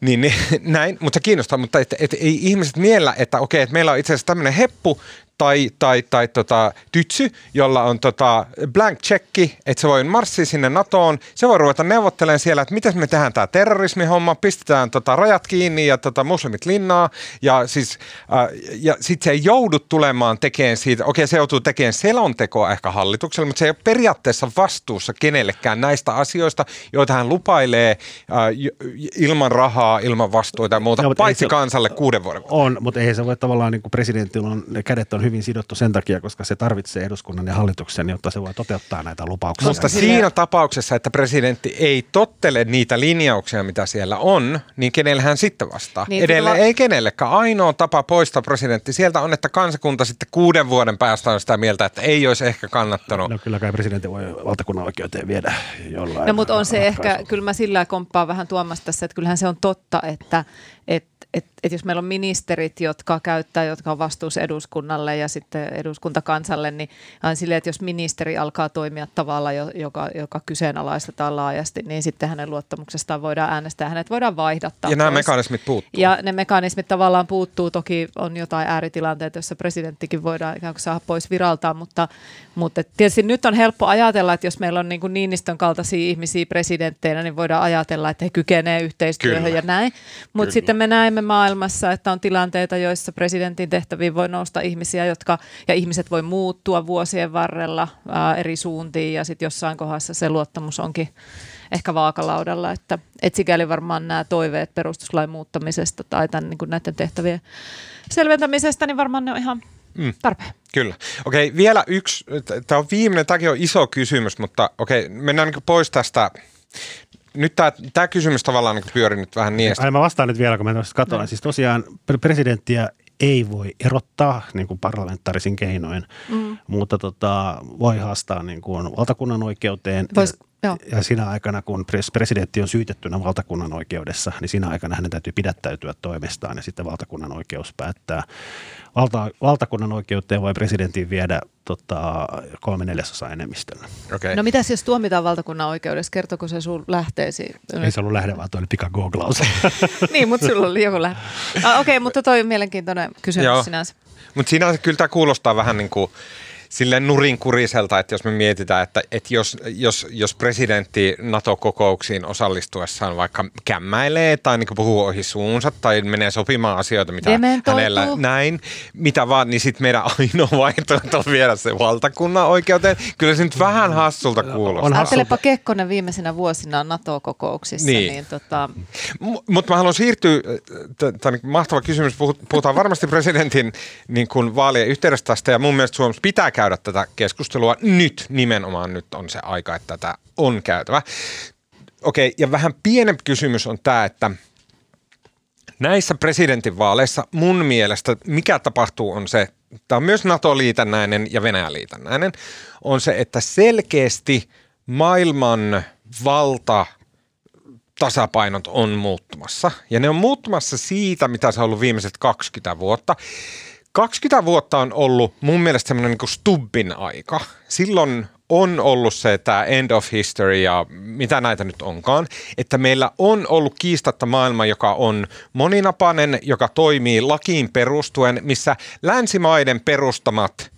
Niin, niin näin, mutta se kiinnostaa, mutta et, et, ei ihmiset miellä, että okei, että meillä on itse asiassa tämmöinen heppu, tai, tai, tai tota, tytsy, jolla on tota blank checki, että se voi marssia sinne NATOon. Se voi ruveta neuvottelemaan siellä, että miten me tehdään tämä terrorismihomma, pistetään tota rajat kiinni ja tota muslimit linnaa. Ja, siis, äh, ja sitten se ei joudu tulemaan tekemään siitä, okei se joutuu tekemään selontekoa ehkä hallitukselle, mutta se ei ole periaatteessa vastuussa kenellekään näistä asioista, joita hän lupailee äh, ilman rahaa, ilman vastuuta ja muuta, no, paitsi se, kansalle kuuden vuoden. On, mutta ei se voi tavallaan, niin kuin presidentillä on, kädet on hyvin sidottu sen takia, koska se tarvitsee eduskunnan ja hallituksen, jotta se voi toteuttaa näitä lupauksia. Mutta siinä tapauksessa, että presidentti ei tottele niitä linjauksia, mitä siellä on, niin kenelle hän sitten vastaa? Niin, Edelleen tulla... ei kenellekään. Ainoa tapa poistaa presidentti sieltä on, että kansakunta sitten kuuden vuoden päästä on sitä mieltä, että ei olisi ehkä kannattanut. No kyllä kai presidentti voi valtakunnan oikeuteen viedä jollain. No mutta on se ehkä, kyllä mä sillä komppaan vähän tuomasta tässä, että kyllähän se on totta, että, että että et jos meillä on ministerit, jotka käyttää, jotka on vastuussa eduskunnalle ja sitten eduskuntakansalle, niin aina silleen, että jos ministeri alkaa toimia tavalla, joka, joka kyseenalaistetaan laajasti, niin sitten hänen luottamuksestaan voidaan äänestää, hänet voidaan vaihdattaa. Ja nämä pois. mekanismit puuttuu. Ja ne mekanismit tavallaan puuttuu. Toki on jotain ääritilanteita, joissa presidenttikin voidaan ikään kuin saada pois viraltaan, mutta, mutta tietysti nyt on helppo ajatella, että jos meillä on niin kuin Niinistön kaltaisia ihmisiä presidentteinä, niin voidaan ajatella, että he kykenevät yhteistyöhön Kyllä. ja näin. Mutta sitten me näemme maailmassa, että on tilanteita, joissa presidentin tehtäviin voi nousta ihmisiä, jotka, ja ihmiset voi muuttua vuosien varrella ää, eri suuntiin ja sitten jossain kohdassa se luottamus onkin ehkä vaakalaudalla, että et sikäli varmaan nämä toiveet perustuslain muuttamisesta tai tämän, niin näiden tehtävien selventämisestä, niin varmaan ne on ihan mm. tarpeen. Kyllä. Okei, vielä yksi, tämä on viimeinen, tämäkin on iso kysymys, mutta okei, mennään niin pois tästä nyt tämä kysymys tavallaan niin pyörii nyt vähän niin. Ai mä vastaan nyt vielä, kun mä katsoin. No. Siis tosiaan presidenttiä ei voi erottaa niin kuin parlamentaarisin keinoin, mm. mutta tota, voi haastaa niin kuin valtakunnan oikeuteen. Vois, Joo. Ja siinä aikana, kun pres- presidentti on syytettynä valtakunnan oikeudessa, niin siinä aikana hänen täytyy pidättäytyä toimestaan ja sitten valtakunnan oikeus päättää. Valta, valtakunnan oikeuteen voi presidentin viedä tota, kolme neljäsosa enemmistöllä. Okay. No mitäs jos tuomitaan valtakunnan oikeudessa, kertoko se sun lähteesi? Ei se ollut lähde, vaan toi oli pikagooglaus. niin, mutta sulla oli joku lähtö. Ah, Okei, okay, mutta toi on mielenkiintoinen kysymys Joo. sinänsä. Mutta sinänsä kyllä tämä kuulostaa vähän niin kuin silleen nurinkuriselta, että jos me mietitään, että, että jos, jos, jos presidentti NATO-kokouksiin osallistuessaan vaikka kämmäilee tai niin puhuu ohi suunsa tai menee sopimaan asioita, mitä Dementoituu. hänellä näin, mitä vaan, niin sitten meidän ainoa vaihtoehto on viedä se valtakunnan oikeuteen. Kyllä se nyt vähän hassulta kuulostaa. On Ajattelepa Kekkonen viimeisenä vuosina NATO-kokouksissa, Niin. niin, tota, Mutta mä haluan siirtyä, tämä on mahtava kysymys, Puhut- puhutaan varmasti presidentin niin kuin vaalien yhteydessä tästä ja mun mielestä Suomessa pitää käydä tätä keskustelua nyt, nimenomaan nyt on se aika, että tätä on käytävä. Okei, ja vähän pienempi kysymys on tämä, että näissä presidentinvaaleissa mun mielestä mikä tapahtuu on se, tämä on myös NATO-liitännäinen ja Venäjä-liitännäinen, on se, että selkeästi maailman valta tasapainot on muuttumassa. Ja ne on muuttumassa siitä, mitä se on ollut viimeiset 20 vuotta. 20 vuotta on ollut mun mielestä semmoinen niin Stubbin aika. Silloin on ollut se tämä end of history ja mitä näitä nyt onkaan, että meillä on ollut kiistatta maailma, joka on moninapainen, joka toimii lakiin perustuen, missä länsimaiden perustamat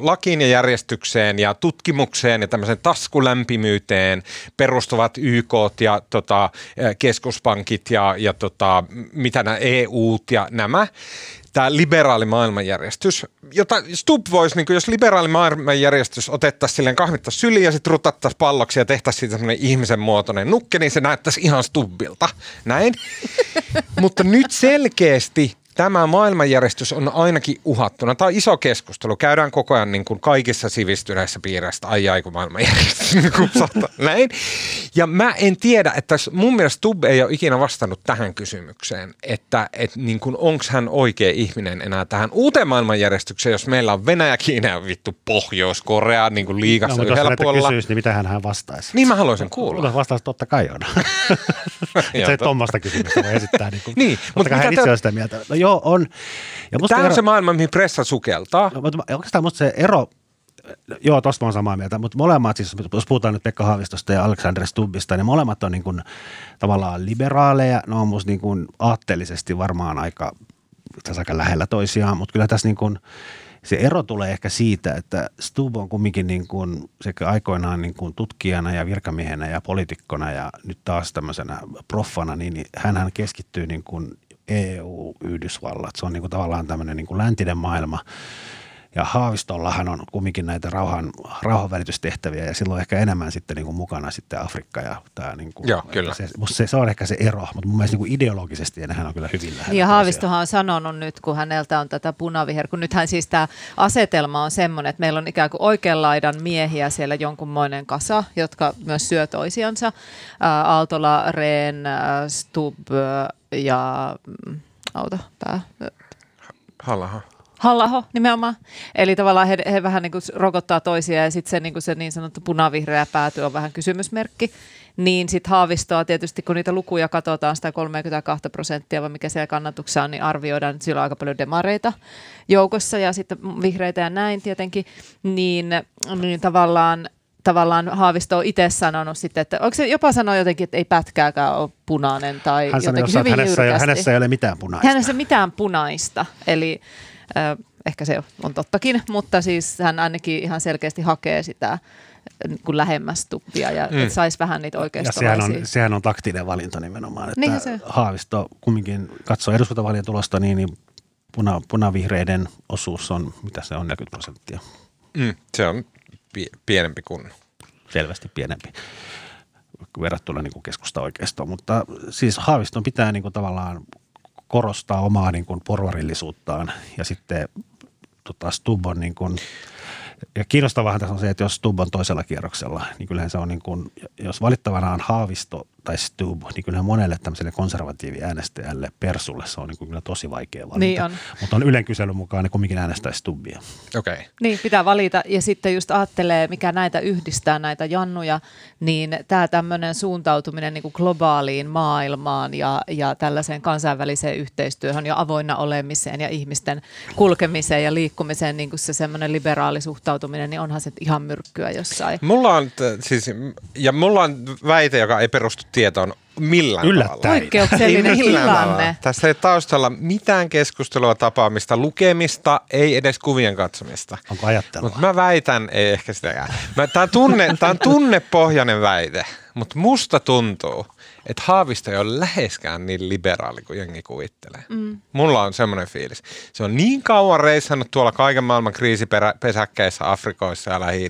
lakiin ja järjestykseen ja tutkimukseen ja tämmöiseen taskulämpimyyteen perustuvat YK ja tota, keskuspankit ja, ja tota, mitä nämä EU ja nämä tämä liberaali maailmanjärjestys, jota Stubb voisi, niin jos liberaali maailmanjärjestys otettaisiin silleen kahvittaisiin syliin ja sitten rutattaisiin palloksi ja tehtäisiin siitä semmoinen ihmisen muotoinen nukke, niin se näyttäisi ihan Stubbilta. Näin. Mutta nyt selkeästi tämä maailmanjärjestys on ainakin uhattuna. Tämä on iso keskustelu. Käydään koko ajan niin kuin kaikissa sivistyneissä piireissä, ai ai kun maailmanjärjestys niin. Näin. Ja mä en tiedä, että mun mielestä Stubb ei ole ikinä vastannut tähän kysymykseen, että et niin kuin onko hän oikea ihminen enää tähän uuteen maailmanjärjestykseen, jos meillä on Venäjä, Kiina ja vittu Pohjois-Korea niin kuin liigassa No, mutta yhdellä puolella. kysyisi, niin mitä hän vastaisi? Niin mä haluaisin kuulla. Kuulla. Vastaus totta kai on. Se ei tuommoista kysymystä voi esittää. Niin, kuin, Niin, mutta mitä itse te- sitä mieltä. No joo, on. Ja musta Tämä on ero- se maailma, mihin pressa sukeltaa. No, mutta oikeastaan musta se ero, joo, tosta mä oon samaa mieltä, mutta molemmat, siis jos puhutaan nyt Pekka Haavistosta ja Alexander Stubbista, niin molemmat on niin kuin, tavallaan liberaaleja, ne on musta niin kuin aatteellisesti varmaan aika, tässä aika lähellä toisiaan, mutta kyllä tässä niin kuin, se ero tulee ehkä siitä, että Stubb on kumminkin niin kuin sekä aikoinaan niin kuin tutkijana ja virkamiehenä ja poliitikkona ja nyt taas tämmöisenä proffana, niin niin hänhän keskittyy niin kuin EU, Yhdysvallat. Se on niin kuin tavallaan tämmöinen niin kuin läntinen maailma. Ja Haavistollahan on kumminkin näitä rauhan, rauhanvälitystehtäviä ja silloin ehkä enemmän sitten niin kuin mukana sitten Afrikka ja tämä niin kuin, Joo, kyllä. Se, musta se, se, on ehkä se ero, mutta mun mielestä niin kuin ideologisesti hän on kyllä hyvin lähellä. Niin ja. Haavistohan on sanonut nyt, kun häneltä on tätä punaviher, kun nythän siis tämä asetelma on semmoinen, että meillä on ikään kuin oikean laidan miehiä siellä jonkunmoinen kasa, jotka myös syö toisiansa. Aaltola, Rehn, Stubb ää, ja mm, auta, pää, Hallaha. Hallaho nimenomaan. Eli tavallaan he, he vähän niin kuin rokottaa toisia ja sitten se, niin se niin sanottu punavihreä pääty on vähän kysymysmerkki. Niin sitten Haavistoa tietysti, kun niitä lukuja katsotaan, sitä 32 prosenttia, vai mikä siellä kannatuksessa on, niin arvioidaan, että siellä on aika paljon demareita joukossa ja sitten vihreitä ja näin tietenkin, niin, niin tavallaan tavallaan Haavisto on itse sanonut sitten, että onko se jopa sanoa jotenkin, että ei pätkääkään ole punainen tai Hän sanoi jotenkin jossain, että hyvin hänessä, ei, jyrkästi. hänessä ei ole mitään punaista. Hänessä mitään punaista, eli ehkä se on tottakin, mutta siis hän ainakin ihan selkeästi hakee sitä kun lähemmäs tuppia ja mm. saisi vähän niitä Ja oikeistolaisia. sehän on, sehän on taktinen valinta nimenomaan, että Niinhän se. Haavisto kumminkin katsoo eduskuntavaalien tulosta, niin, niin puna, punavihreiden osuus on, mitä se on, 40 prosenttia, Mm, se on pie- pienempi kuin selvästi pienempi verrattuna niin kuin keskusta oikeistoon. Mutta siis Haaviston pitää niin kuin tavallaan korostaa omaa niin kuin porvarillisuuttaan ja sitten tota, Stubb on niin kuin, ja kiinnostavahan tässä on se, että jos Stubb on toisella kierroksella, niin kyllähän se on niin kuin, jos valittavana on Haavisto tai Stub, niin kyllähän monelle tämmöiselle konservatiiviäänestäjälle Persulle se on niin kyllä tosi vaikea valita. Niin on. Mutta on Ylen kyselyn mukaan ne kumminkin äänestää Stubbia. Okei. Okay. Niin, pitää valita. Ja sitten just ajattelee, mikä näitä yhdistää, näitä jannuja, niin tämä tämmöinen suuntautuminen niin kuin globaaliin maailmaan ja, ja tällaiseen kansainväliseen yhteistyöhön ja avoinna olemiseen ja ihmisten kulkemiseen ja liikkumiseen, niin kuin se semmoinen liberaali suhtautuminen, niin onhan se ihan myrkkyä jossain. Mulla on, t- siis, ja mulla on väite, joka ei perustu tietoon millään Yllättäen. tavalla. Poikkeuksellinen tilanne. Tässä ei taustalla mitään keskustelua, tapaamista, lukemista, ei edes kuvien katsomista. Onko ajattelua? Mutta mä väitän, ei ehkä sitäkään. Tämä on, tunne, tää on tunnepohjainen väite, mutta musta tuntuu, että Haavisto ei ole läheskään niin liberaali kuin jengi kuvittelee. Mm. Mulla on semmoinen fiilis. Se on niin kauan reissannut tuolla kaiken maailman kriisipesäkkeissä, Afrikoissa ja lähi.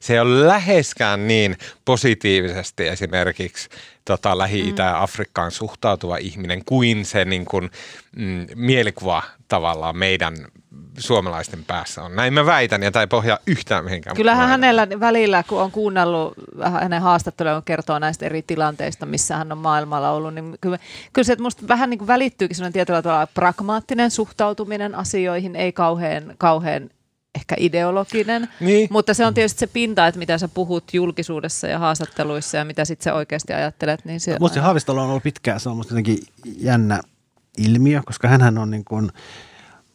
Se ei ole läheskään niin positiivisesti esimerkiksi tota, Lähi-Itä ja Afrikkaan suhtautuva ihminen kuin se niin kuin, mm, mielikuva tavallaan meidän suomalaisten päässä on. Näin mä väitän, ja tämä ei pohjaa yhtään mihinkään. Kyllähän hänellä välillä, kun on kuunnellut vähän hänen haastatteluja, kun kertoo näistä eri tilanteista, missä hän on maailmalla ollut, niin kyllä, kyllä se että musta vähän niin kuin välittyykin sellainen tietyllä tavalla pragmaattinen suhtautuminen asioihin, ei kauhean, kauhean ehkä ideologinen, Niin. mutta se on tietysti se pinta, että mitä sä puhut julkisuudessa ja haastatteluissa ja mitä sitten sä oikeasti ajattelet. Niin se, Musta se Haavistolla on ollut pitkään, se on musta jotenkin jännä ilmiö, koska hän on niin kuin,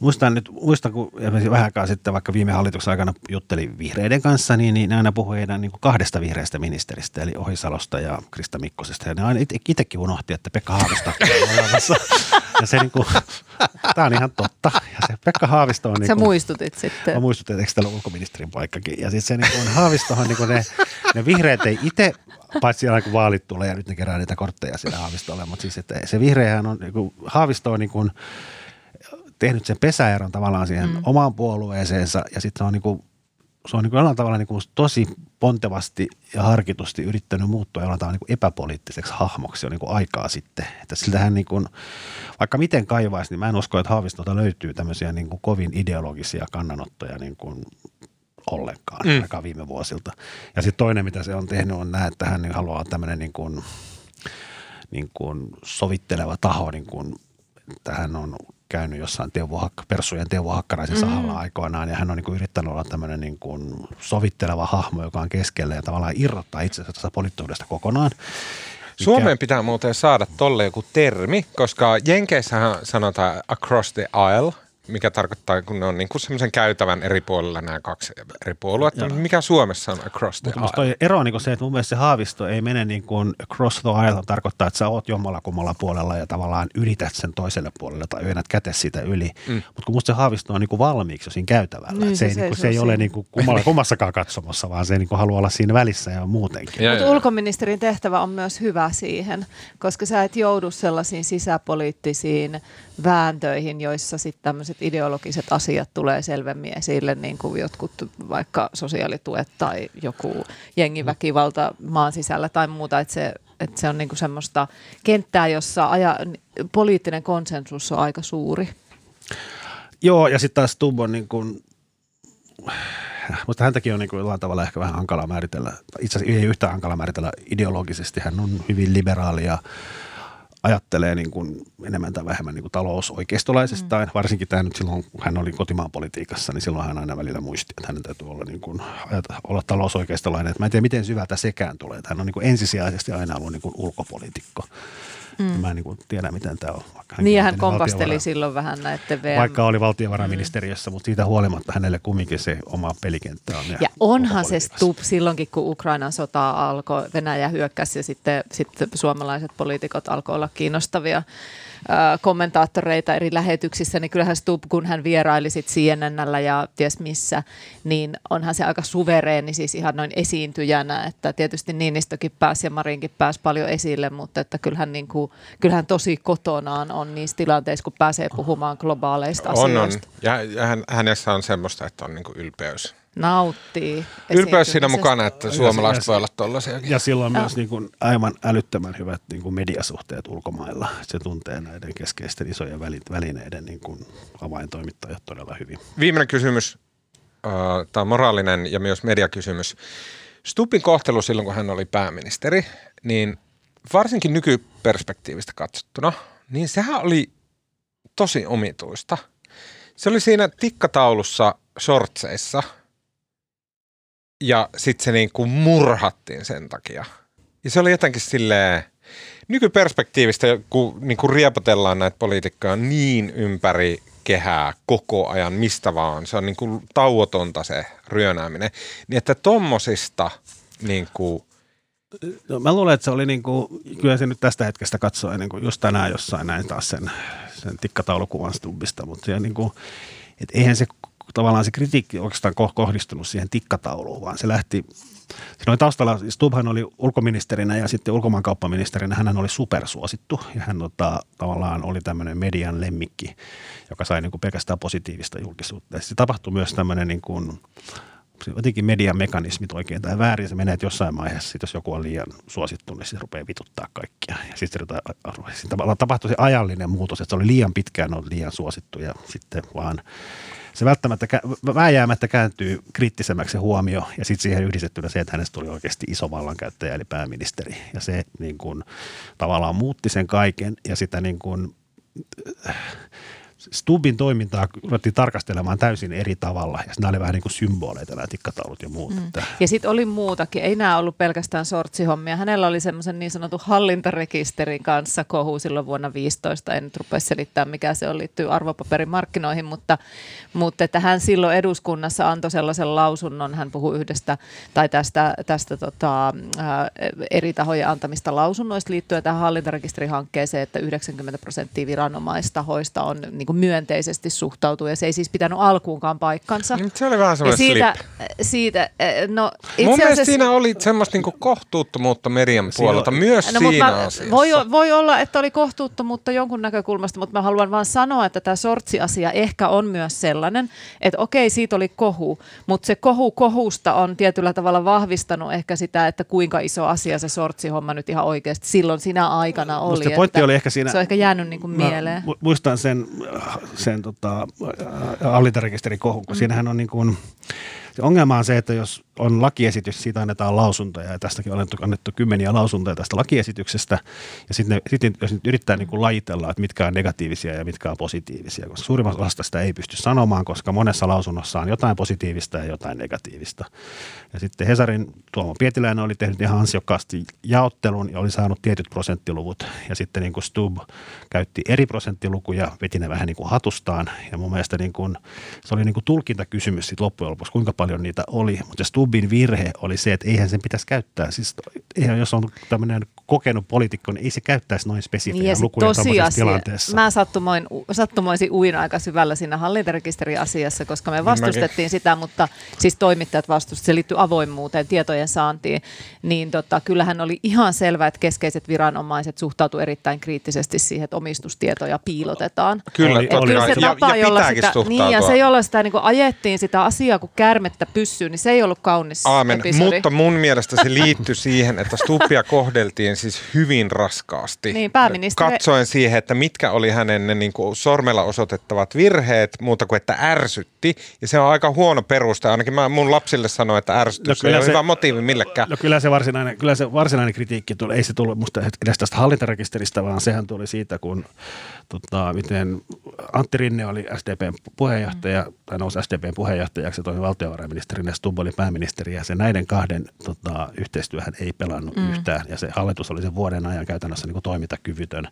muistan nyt, muistan kun vähän aikaa sitten vaikka viime hallituksen aikana juttelin vihreiden kanssa, niin, niin ne aina puhui heidän niin kahdesta vihreästä ministeristä, eli Ohisalosta ja Krista Mikkosesta. Ja ne aina itsekin unohti, että Pekka Haavisto on olemassa. Ja se niin kuin, tämä on ihan totta. Ja se Pekka Haavisto on niin sä kuin, muistutit sitten. Mä muistutin, että eikö täällä ulkoministerin paikkakin. Ja sitten se niin kuin Haavistohan, niin kuin ne, ne vihreät ei itse, paitsi aina kun vaalit tulee ja nyt ne kerää niitä kortteja sille Haavistolle, mutta siis että se vihreähän on, niin kuin, Haavisto on niin kuin tehnyt sen pesäeron tavallaan siihen mm. omaan puolueeseensa ja sitten se on niin kuin, se on niin kuin jollain tavalla niin kuin tosi pontevasti ja harkitusti yrittänyt muuttua jollain tavalla niin kuin epäpoliittiseksi hahmoksi jo niin kuin aikaa sitten. Että siltähän niin kuin, vaikka miten kaivaisi, niin mä en usko, että Haavistolta löytyy tämmöisiä niin kuin kovin ideologisia kannanottoja niin kuin ollenkaan, mm. ainakaan viime vuosilta. Ja sitten toinen, mitä se on tehnyt, on nähdä, että hän niin haluaa tämmöinen niin kuin, niin kuin sovitteleva taho, niin kuin, että hän on käynyt jossain Teuvo Hakka, Perssujen Teuvo Hakkaraisen sahalla aikoinaan, ja hän on niin kuin yrittänyt olla tämmöinen niin kuin sovitteleva hahmo, joka on keskellä ja tavallaan irrottaa itsensä tästä poliittuudesta kokonaan. Suomeen pitää muuten saada tolle joku termi, koska Jenkeissähän sanotaan across the aisle, mikä tarkoittaa, kun ne on niin kuin semmoisen käytävän eri puolilla nämä kaksi eri puoluetta. Mutta mikä Suomessa on across the Mutta musta aisle? toi ero on niin se, että mun mielestä se haavisto ei mene niin kuin cross the aisle, tarkoittaa, että sä oot jommalla kummalla puolella ja tavallaan ylität sen toiselle puolelle tai yönnät käte siitä yli. Mm. Mutta kun musta se haavisto on niin kuin valmiiksi jo siinä käytävällä. Niin, Niin, se, se ei, niin kuin, se ei ole niin kuin kummalla, kummassakaan katsomossa, vaan se niin kuin haluaa olla siinä välissä ja muutenkin. Ja, Mutta ja. ulkoministerin tehtävä on myös hyvä siihen, koska sä et joudu sellaisiin sisäpoliittisiin vääntöihin, joissa sitten tämmöiset ideologiset asiat tulee selvemmin esille, niin kuin jotkut vaikka sosiaalituet tai joku jengiväkivalta maan sisällä tai muuta, että se, että se on niin kuin semmoista kenttää, jossa aja, poliittinen konsensus on aika suuri. Joo, ja sitten taas Stubb on niin kuin, mutta häntäkin on niin kuin jollain tavalla ehkä vähän hankala määritellä, itse asiassa ei yhtään hankala määritellä ideologisesti. Hän on hyvin liberaali ja ajattelee niin kuin enemmän tai vähemmän niin kuin talousoikeistolaisestaan. Mm. Varsinkin tämä nyt silloin, kun hän oli kotimaan politiikassa, niin silloin hän aina välillä muisti, että hänen täytyy olla, niin kuin, ajata, olla talousoikeistolainen. Et mä en tiedä, miten syvältä sekään tulee. Hän on niin kuin ensisijaisesti aina ollut niin kuin ulkopoliitikko. Mm. Mä en niin kuin tiedä, miten tämä on. Vaikka Niin ja hän kompasteli silloin vähän näiden VM. vaikka oli valtiovarainministeriössä, mm. mutta siitä huolimatta hänelle kumminkin se oma pelikenttä on. Ja onhan se stup silloinkin, kun Ukrainan sota alkoi, Venäjä hyökkäsi ja sitten, sitten suomalaiset poliitikot alkoi olla kiinnostavia kommentaattoreita eri lähetyksissä, niin kyllähän Stubb, kun hän vieraili sit CNNllä ja ties missä, niin onhan se aika suvereeni siis ihan noin esiintyjänä, että tietysti Niinistökin pääsi ja Marinkin pääsi paljon esille, mutta että kyllähän, niin kuin, kyllähän tosi kotonaan on niissä tilanteissa, kun pääsee puhumaan globaaleista On, on. asioista. Ja, ja hän, hänessä on semmoista, että on niinku ylpeys. Nauttii Ylpeys siinä mukana, että Ja- suomalaiset ja- voi olla tollaisia. Ja sillä on myös niin kuin aivan älyttömän hyvät niin kuin mediasuhteet ulkomailla. Se tuntee näiden keskeisten isojen väli- välineiden niin kuin avaintoimittajat todella hyvin. Viimeinen kysymys, tämä on moraalinen ja myös mediakysymys. Stubbin kohtelu silloin, kun hän oli pääministeri, niin varsinkin nykyperspektiivistä katsottuna, niin sehän oli tosi omituista. Se oli siinä tikkataulussa shortseissa ja sitten se niin kuin murhattiin sen takia. Ja se oli jotenkin silleen, nykyperspektiivistä, kun niin kuin riepotellaan näitä poliitikkoja niin ympäri kehää koko ajan, mistä vaan. Se on niin kuin tauotonta se ryönääminen. Niin että tommosista niin kuin, No, mä luulen, että se oli niin kuin, kyllä se nyt tästä hetkestä katsoen, niin kuin just tänään jossain näin taas sen, sen tikkataulukuvan Stubbista, mutta se, niin kuin, että eihän se tavallaan se kritiikki oikeastaan kohdistunut siihen tikkatauluun, vaan se lähti, siinä oli taustalla, Stubbhan oli ulkoministerinä ja sitten ulkomaankauppaministerinä hän oli supersuosittu ja hän tota, tavallaan oli tämmöinen median lemmikki, joka sai niin kuin pelkästään positiivista julkisuutta. Ja se tapahtui myös tämmöinen niin kuin, jotenkin median mekanismit oikein tai väärin. Se menee, että jossain vaiheessa, sit jos joku on liian suosittu, niin se rupeaa vituttaa kaikkia. Ja sitten tavallaan tapahtui se ajallinen muutos, että se oli liian pitkään ollut liian suosittu ja sitten vaan se välttämättä, vääjäämättä kääntyy kriittisemmäksi se huomio ja sitten siihen yhdistettynä se, että hänestä tuli oikeasti iso vallankäyttäjä eli pääministeri. Ja se niin kuin, tavallaan muutti sen kaiken ja sitä niin kuin, Stubin toimintaa ruvettiin tarkastelemaan täysin eri tavalla. Ja nämä oli vähän niin kuin symboleita, nämä tikkataulut ja muut. Mm. Ja sitten oli muutakin. Ei nämä ollut pelkästään sortsihommia. Hänellä oli semmoisen niin sanotun hallintarekisterin kanssa kohu silloin vuonna 15. En nyt rupea selittämään, mikä se on liittyy arvopaperimarkkinoihin, mutta, mutta että hän silloin eduskunnassa antoi sellaisen lausunnon. Hän puhui yhdestä tai tästä, tästä tota, eri tahojen antamista lausunnoista liittyen tähän hallintarekisterihankkeeseen, että 90 prosenttia viranomaistahoista on niin kuin myönteisesti suhtautuu ja se ei siis pitänyt alkuunkaan paikkansa. Niin, se oli vähän semmoinen siitä, siitä, eh, no itse Mun mielestä siinä oli semmoista niin kuin kohtuuttomuutta Merian puolelta myös no, siinä mä, asiassa. Voi, voi olla, että oli kohtuuttomuutta jonkun näkökulmasta, mutta mä haluan vaan sanoa, että tämä sortsiasia ehkä on myös sellainen, että okei, siitä oli kohu, mutta se kohu kohusta on tietyllä tavalla vahvistanut ehkä sitä, että kuinka iso asia se sortsihomma nyt ihan oikeasti silloin sinä aikana oli. Se pointti oli ehkä siinä, se on ehkä jäänyt niin kuin mieleen. Muistan sen sen tota, hallintarekisterin kohun, kun siinähän on niin kuin, se ongelma on se, että jos on lakiesitys, siitä annetaan lausuntoja ja tästäkin on annettu, annettu kymmeniä lausuntoja tästä lakiesityksestä ja sitten, sitten jos nyt yrittää niin kuin lajitella, että mitkä on negatiivisia ja mitkä on positiivisia, koska suurimmassa osasta sitä ei pysty sanomaan, koska monessa lausunnossa on jotain positiivista ja jotain negatiivista. Ja sitten Hesarin Tuomo Pietiläinen oli tehnyt ihan ansiokkaasti jaottelun ja oli saanut tietyt prosenttiluvut ja sitten niin kuin Stub käytti eri prosenttilukuja, veti ne vähän niin kuin hatustaan ja mun mielestä niin kuin, se oli niin kuin tulkintakysymys sitten loppujen lopuksi, kuinka paljon niitä oli, mutta Stubbin virhe oli se, että eihän sen pitäisi käyttää. Siis eihän jos on tämmöinen kokenut poliitikko, niin ei se käyttäisi noin spesifiä niin lukuja tosiasia, tilanteessa. Mä sattumoin, sattumoisin uin aika syvällä siinä hallintarekisteriasiassa, koska me vastustettiin Mäkin. sitä, mutta siis toimittajat vastustivat, se liittyy avoimuuteen, tietojen saantiin, niin tota, kyllähän oli ihan selvää, että keskeiset viranomaiset suhtautuivat erittäin kriittisesti siihen, että omistustietoja piilotetaan. Kyllä, oli, oli, kyllä se ja, tapa, ja jolla sitä, niin, ja se, jolla sitä niin kuin ajettiin sitä asiaa kuin kärmettä pyssyyn, niin se ei ollut kaunis Aamen. episodi. Mutta mun mielestä se liittyi siihen, että Stupia kohdeltiin siis hyvin raskaasti. Niin, pääministeri... Katsoen siihen, että mitkä oli hänen ne niin kuin sormella osoitettavat virheet, muuta kuin että ärsytti. Ja se on aika huono peruste. Ainakin mä mun lapsille sanoin, että ärsytys no, ei se, hyvä motiivi millekään. No kyllä se varsinainen, kyllä se varsinainen kritiikki tuli, ei se tullut musta edes tästä hallintarekisteristä, vaan sehän tuli siitä, kun tota, miten Antti Rinne oli SDPn puheenjohtaja, mm. tai nousi SDPn puheenjohtajaksi ja toimi valtiovarainministerinä ja Stubb oli pääministeri ja se näiden kahden tota, yhteistyöhän ei pelannut mm. yhtään ja se hallitus oli sen vuoden ajan käytännössä niin kuin toimintakyvytön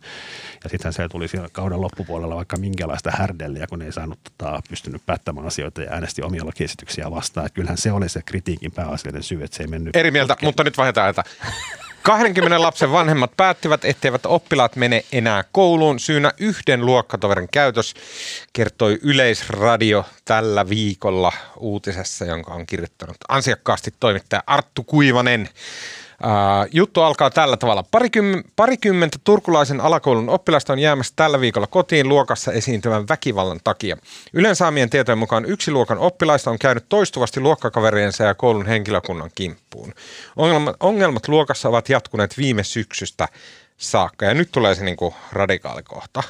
ja sitten se tuli siellä kauden loppupuolella vaikka minkälaista härdelliä, kun ei saanut tota, pystynyt päättämään asioita ja äänesti omia lakiesityksiä vastaan. Että kyllähän se oli se kritiikin pääasiallinen syy, että se ei mennyt. Eri mieltä, putkeen. mutta nyt vaihdetaan, että 20 lapsen vanhemmat päättivät, etteivät oppilaat mene enää kouluun. Syynä yhden luokkatoverin käytös, kertoi Yleisradio tällä viikolla uutisessa, jonka on kirjoittanut ansiakkaasti toimittaja Arttu Kuivanen. Uh, juttu alkaa tällä tavalla. Parikym- parikymmentä turkulaisen alakoulun oppilasta on jäämässä tällä viikolla kotiin luokassa esiintyvän väkivallan takia. Ylen saamien tietojen mukaan yksi luokan oppilaista on käynyt toistuvasti luokkakaveriensa ja koulun henkilökunnan kimppuun. Ongelmat, ongelmat luokassa ovat jatkuneet viime syksystä saakka ja nyt tulee se niinku radikaali kohta.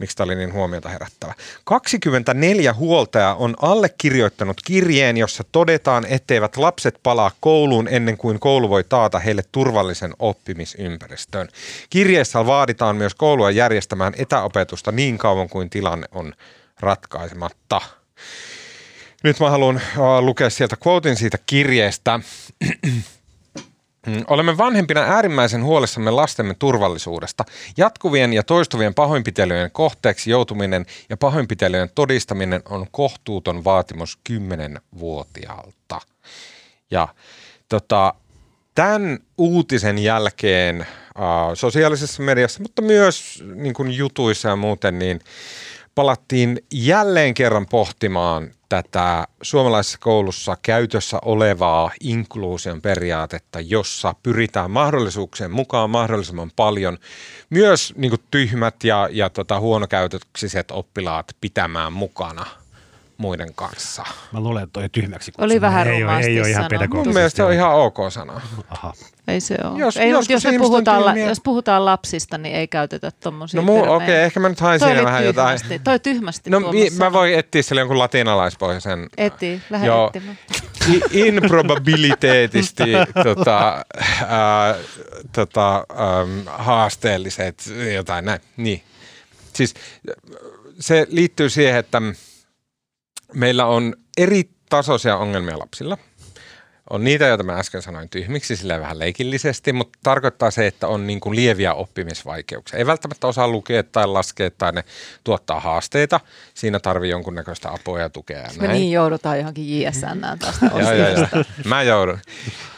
Miksi tämä oli niin huomiota herättävä. 24 huoltaja on allekirjoittanut kirjeen, jossa todetaan, etteivät lapset palaa kouluun ennen kuin koulu voi taata heille turvallisen oppimisympäristön. Kirjeessä vaaditaan myös koulua järjestämään etäopetusta niin kauan kuin tilanne on ratkaisematta. Nyt mä haluan lukea sieltä quotein siitä kirjeestä. Mm, olemme vanhempina äärimmäisen huolissamme lastemme turvallisuudesta. Jatkuvien ja toistuvien pahoinpitelyjen kohteeksi joutuminen ja pahoinpitelyjen todistaminen on kohtuuton vaatimus 10-vuotiaalta. Ja tota, tämän uutisen jälkeen äh, sosiaalisessa mediassa, mutta myös niin kuin jutuissa ja muuten, niin palattiin jälleen kerran pohtimaan tätä suomalaisessa koulussa käytössä olevaa inkluusion periaatetta, jossa pyritään mahdollisuuksien mukaan mahdollisimman paljon myös niin tyhmät ja, ja tota, huonokäytöksiset oppilaat pitämään mukana – muiden kanssa. Mä luulen, että toi tyhmäksi. Oli vähän ei ole, ei ole ihan Mun mielestä se on ihan ok sana. Aha. Ei se ole. Jos, ei, jos, me puhutaan, la, jos puhutaan lapsista, niin ei käytetä tuommoisia No okei, okay, ehkä mä nyt hain siinä vähän tyhmästi. jotain. Toi tyhmästi No mi, mä voin etsiä sille jonkun latinalaispohjaisen. Eti, lähde Joo. Improbabiliteetisti tota, äh, tota, ähm, haasteelliset, jotain näin. Niin. Siis se liittyy siihen, että meillä on eri tasoisia ongelmia lapsilla. On niitä, joita mä äsken sanoin tyhmiksi, sillä vähän leikillisesti, mutta tarkoittaa se, että on niin kuin lieviä oppimisvaikeuksia. Ei välttämättä osaa lukea tai laskea tai ne tuottaa haasteita. Siinä tarvii jonkunnäköistä apua ja tukea. Ja Me niin joudutaan johonkin JSN tästä joo, joo, joo. Mä joudun.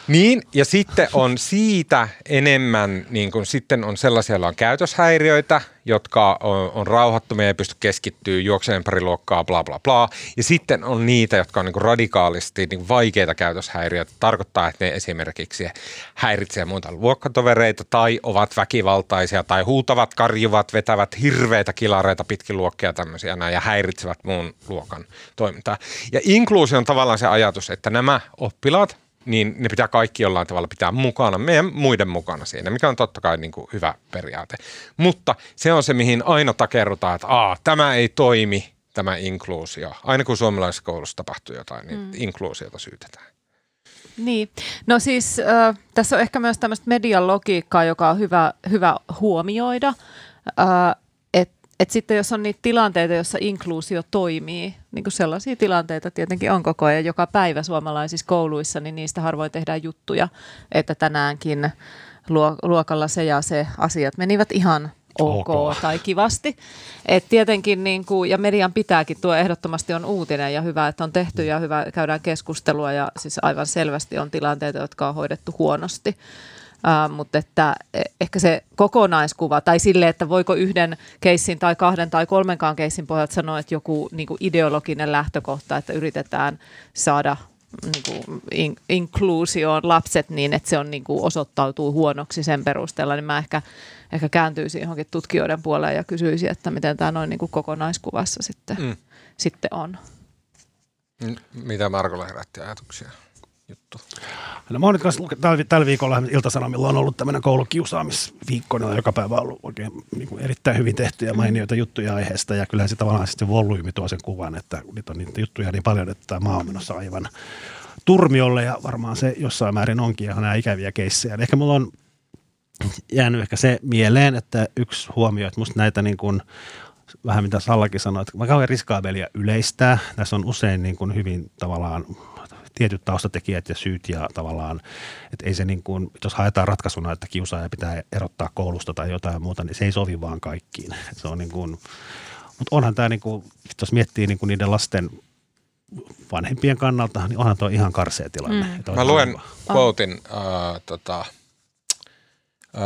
Niin, ja sitten on siitä enemmän, niin kuin sitten on sellaisia, joilla on käytöshäiriöitä, jotka on, on rauhattomia ja pysty keskittyä juokseen ympäri luokkaa, bla bla bla. Ja sitten on niitä, jotka on niin kuin radikaalisti niin kuin vaikeita käytöshäiriöitä. Tarkoittaa, että ne esimerkiksi häiritsee muita luokkatovereita tai ovat väkivaltaisia tai huutavat, karjuvat, vetävät hirveitä kilareita pitkin luokkia tämmöisiä näin, ja häiritsevät muun luokan toimintaa. Ja inkluusio on tavallaan se ajatus, että nämä oppilaat, niin ne pitää kaikki jollain tavalla pitää mukana, meidän muiden mukana siinä, mikä on totta kai niin kuin hyvä periaate. Mutta se on se, mihin aina takerrutaan, että Aa, tämä ei toimi, tämä inkluusio. Aina kun suomalaisessa koulussa tapahtuu jotain, niin mm. inkluusiota syytetään. Niin, no siis äh, tässä on ehkä myös tämmöistä median logiikkaa, joka on hyvä, hyvä huomioida. Äh, et sitten jos on niitä tilanteita, joissa inkluusio toimii, niin kuin sellaisia tilanteita tietenkin on koko ajan joka päivä suomalaisissa kouluissa, niin niistä harvoin tehdään juttuja, että tänäänkin luokalla se ja se asiat menivät ihan ok, ok. tai kivasti. Et tietenkin, niin kuin, ja median pitääkin, tuo ehdottomasti on uutinen ja hyvä, että on tehty ja hyvä, käydään keskustelua ja siis aivan selvästi on tilanteita, jotka on hoidettu huonosti. Mutta että e, ehkä se kokonaiskuva, tai sille, että voiko yhden keissin tai kahden tai kolmenkaan keissin pohjalta sanoa, että joku niin kuin ideologinen lähtökohta, että yritetään saada niin kuin in, inkluusioon lapset niin, että se on niin kuin osoittautuu huonoksi sen perusteella, niin mä ehkä, ehkä kääntyisin johonkin tutkijoiden puoleen ja kysyisin, että miten tämä noin niin kuin kokonaiskuvassa sitten, mm. sitten on. Mitä Markolla herätti ajatuksia? Juttu? No mä oon nyt kanssa tällä, tällä viikolla Ilta-Sanomilla on ollut tämmöinen koulukiusaamisviikko, ne on joka päivä ollut oikein niin kuin erittäin hyvin tehtyjä mainioita juttuja aiheesta ja kyllähän se tavallaan sitten volyymi tuo sen kuvan, että nyt on niitä juttuja niin paljon, että tämä maa on menossa aivan turmiolle ja varmaan se jossain määrin onkin ihan nämä ikäviä keissejä. Ehkä mulla on jäänyt ehkä se mieleen, että yksi huomio, että musta näitä niin kuin vähän mitä Sallakin sanoi, että kauhean riskaabelia yleistää. Tässä on usein niin kuin hyvin tavallaan tietyt taustatekijät ja syyt ja tavallaan, että ei se niin kuin, jos haetaan ratkaisuna, että kiusaaja pitää erottaa koulusta tai jotain muuta, niin se ei sovi vaan kaikkiin. Et se on niin kuin, mutta onhan tämä, niin kuin, jos miettii niin kuin niiden lasten vanhempien kannalta, niin onhan tuo ihan karsea tilanne. Mm. Mä luen quotein, uh, tota,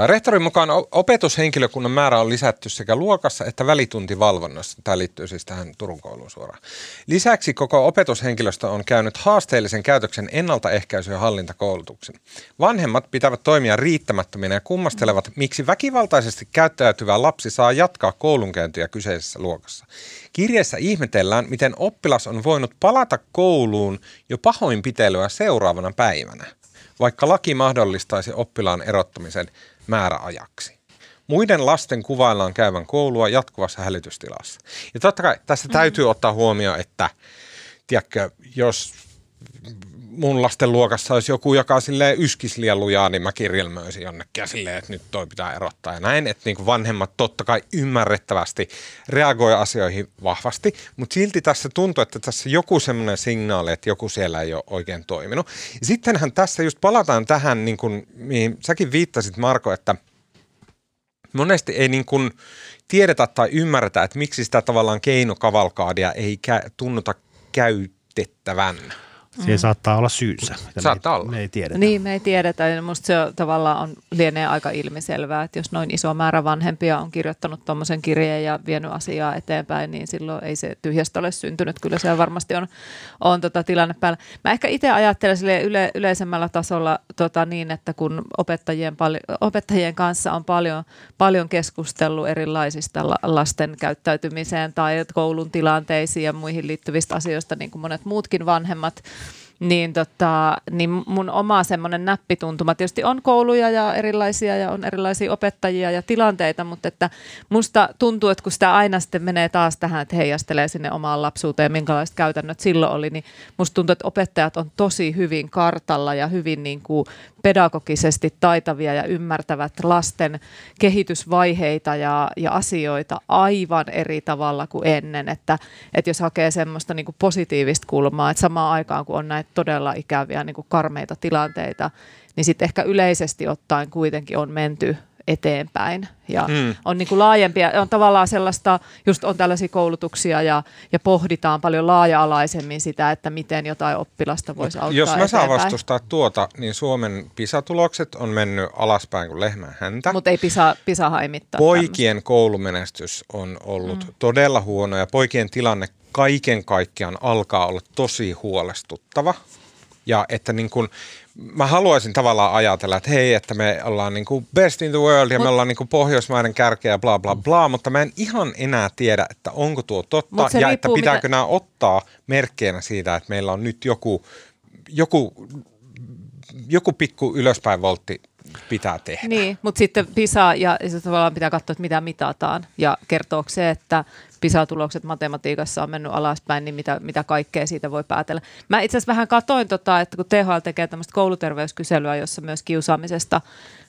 Rehtorin mukaan opetushenkilökunnan määrä on lisätty sekä luokassa että välituntivalvonnassa. Tämä liittyy siis tähän Turun kouluun suoraan. Lisäksi koko opetushenkilöstö on käynyt haasteellisen käytöksen ennaltaehkäisy- ja hallintakoulutuksen. Vanhemmat pitävät toimia riittämättöminä ja kummastelevat, miksi väkivaltaisesti käyttäytyvä lapsi saa jatkaa koulunkäyntiä kyseisessä luokassa. Kirjeessä ihmetellään, miten oppilas on voinut palata kouluun jo pahoinpitelyä seuraavana päivänä vaikka laki mahdollistaisi oppilaan erottamisen määräajaksi. Muiden lasten kuvaillaan käyvän koulua jatkuvassa hälytystilassa. Ja totta kai tässä täytyy ottaa huomioon, että tiedätkö, jos mun lasten luokassa olisi joku, joka silleen yskisi liian lujaa, niin mä kirjelmöisin jonnekin ja silleen, että nyt toi pitää erottaa ja näin. Että niin vanhemmat totta kai ymmärrettävästi reagoi asioihin vahvasti, mutta silti tässä tuntuu, että tässä joku semmoinen signaali, että joku siellä ei ole oikein toiminut. Sittenhän tässä just palataan tähän, niin kuin, mihin säkin viittasit Marko, että monesti ei niin kuin tiedetä tai ymmärretä, että miksi sitä tavallaan keinokavalkaadia ei kä- tunnuta käytettävän. Siihen mm. saattaa olla syynsä. Saattaa me olla. Me ei tiedetä. Niin, me ei tiedetä. Ja musta se tavallaan on, lienee aika ilmiselvää, että jos noin iso määrä vanhempia on kirjoittanut tuommoisen kirjeen ja vienyt asiaa eteenpäin, niin silloin ei se tyhjästä ole syntynyt. Kyllä se varmasti on, on tota tilanne päällä. Mä ehkä itse ajattelen sille yle, yleisemmällä tasolla tota niin, että kun opettajien, pali, opettajien kanssa on paljon, paljon keskustellut erilaisista la, lasten käyttäytymiseen tai koulun tilanteisiin ja muihin liittyvistä asioista, niin kuin monet muutkin vanhemmat, niin, tota, niin mun oma semmoinen näppituntuma, tietysti on kouluja ja erilaisia ja on erilaisia opettajia ja tilanteita, mutta että musta tuntuu, että kun sitä aina sitten menee taas tähän, että heijastelee sinne omaan lapsuuteen, minkälaiset käytännöt silloin oli, niin musta tuntuu, että opettajat on tosi hyvin kartalla ja hyvin niin kuin pedagogisesti taitavia ja ymmärtävät lasten kehitysvaiheita ja, ja asioita aivan eri tavalla kuin ennen, että, että jos hakee semmoista niin kuin positiivista kulmaa, että samaan aikaan kun on näitä todella ikäviä niin kuin karmeita tilanteita, niin sitten ehkä yleisesti ottaen kuitenkin on menty eteenpäin ja mm. on niin kuin laajempia, on tavallaan sellaista, just on tällaisia koulutuksia ja, ja pohditaan paljon laaja-alaisemmin sitä, että miten jotain oppilasta voisi auttaa Jos mä saan vastustaa tuota, niin Suomen PISA-tulokset on mennyt alaspäin kuin lehmän häntä. Mutta ei PISA, PISA haimittaa. Poikien tämmöistä. koulumenestys on ollut mm. todella huono ja poikien tilanne kaiken kaikkiaan alkaa olla tosi huolestuttava. Ja että niin kun, mä haluaisin tavallaan ajatella, että hei, että me ollaan niin kuin best in the world ja Mut, me ollaan niin kuin pohjoismaiden kärkeä ja bla bla bla, mutta mä en ihan enää tiedä, että onko tuo totta ja että pitääkö mitä... nämä ottaa merkkeinä siitä, että meillä on nyt joku, joku, joku pikku ylöspäin voltti pitää tehdä. Niin, mutta sitten PISA ja se tavallaan pitää katsoa, että mitä mitataan ja kertooko se, että PISA-tulokset matematiikassa on mennyt alaspäin, niin mitä, mitä kaikkea siitä voi päätellä. Mä itse asiassa vähän katoin, tota, että kun THL tekee tämmöistä kouluterveyskyselyä, jossa myös kiusaamisesta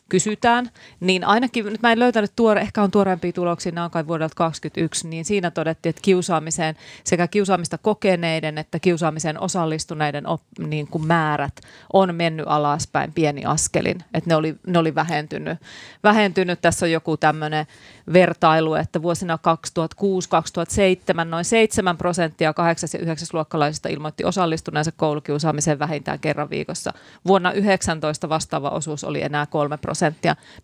kysytään, niin ainakin, nyt mä en löytänyt tuore, ehkä on tuoreempia tuloksia, nämä on kai vuodelta 2021, niin siinä todettiin, että kiusaamiseen, sekä kiusaamista kokeneiden että kiusaamiseen osallistuneiden op, niin kuin määrät on mennyt alaspäin pieni askelin, että ne oli, ne oli vähentynyt. vähentynyt. Tässä on joku tämmöinen vertailu, että vuosina 2006-2007 noin 7 prosenttia 8- ja 9 luokkalaisista ilmoitti osallistuneensa koulukiusaamiseen vähintään kerran viikossa. Vuonna 19 vastaava osuus oli enää 3 prosenttia.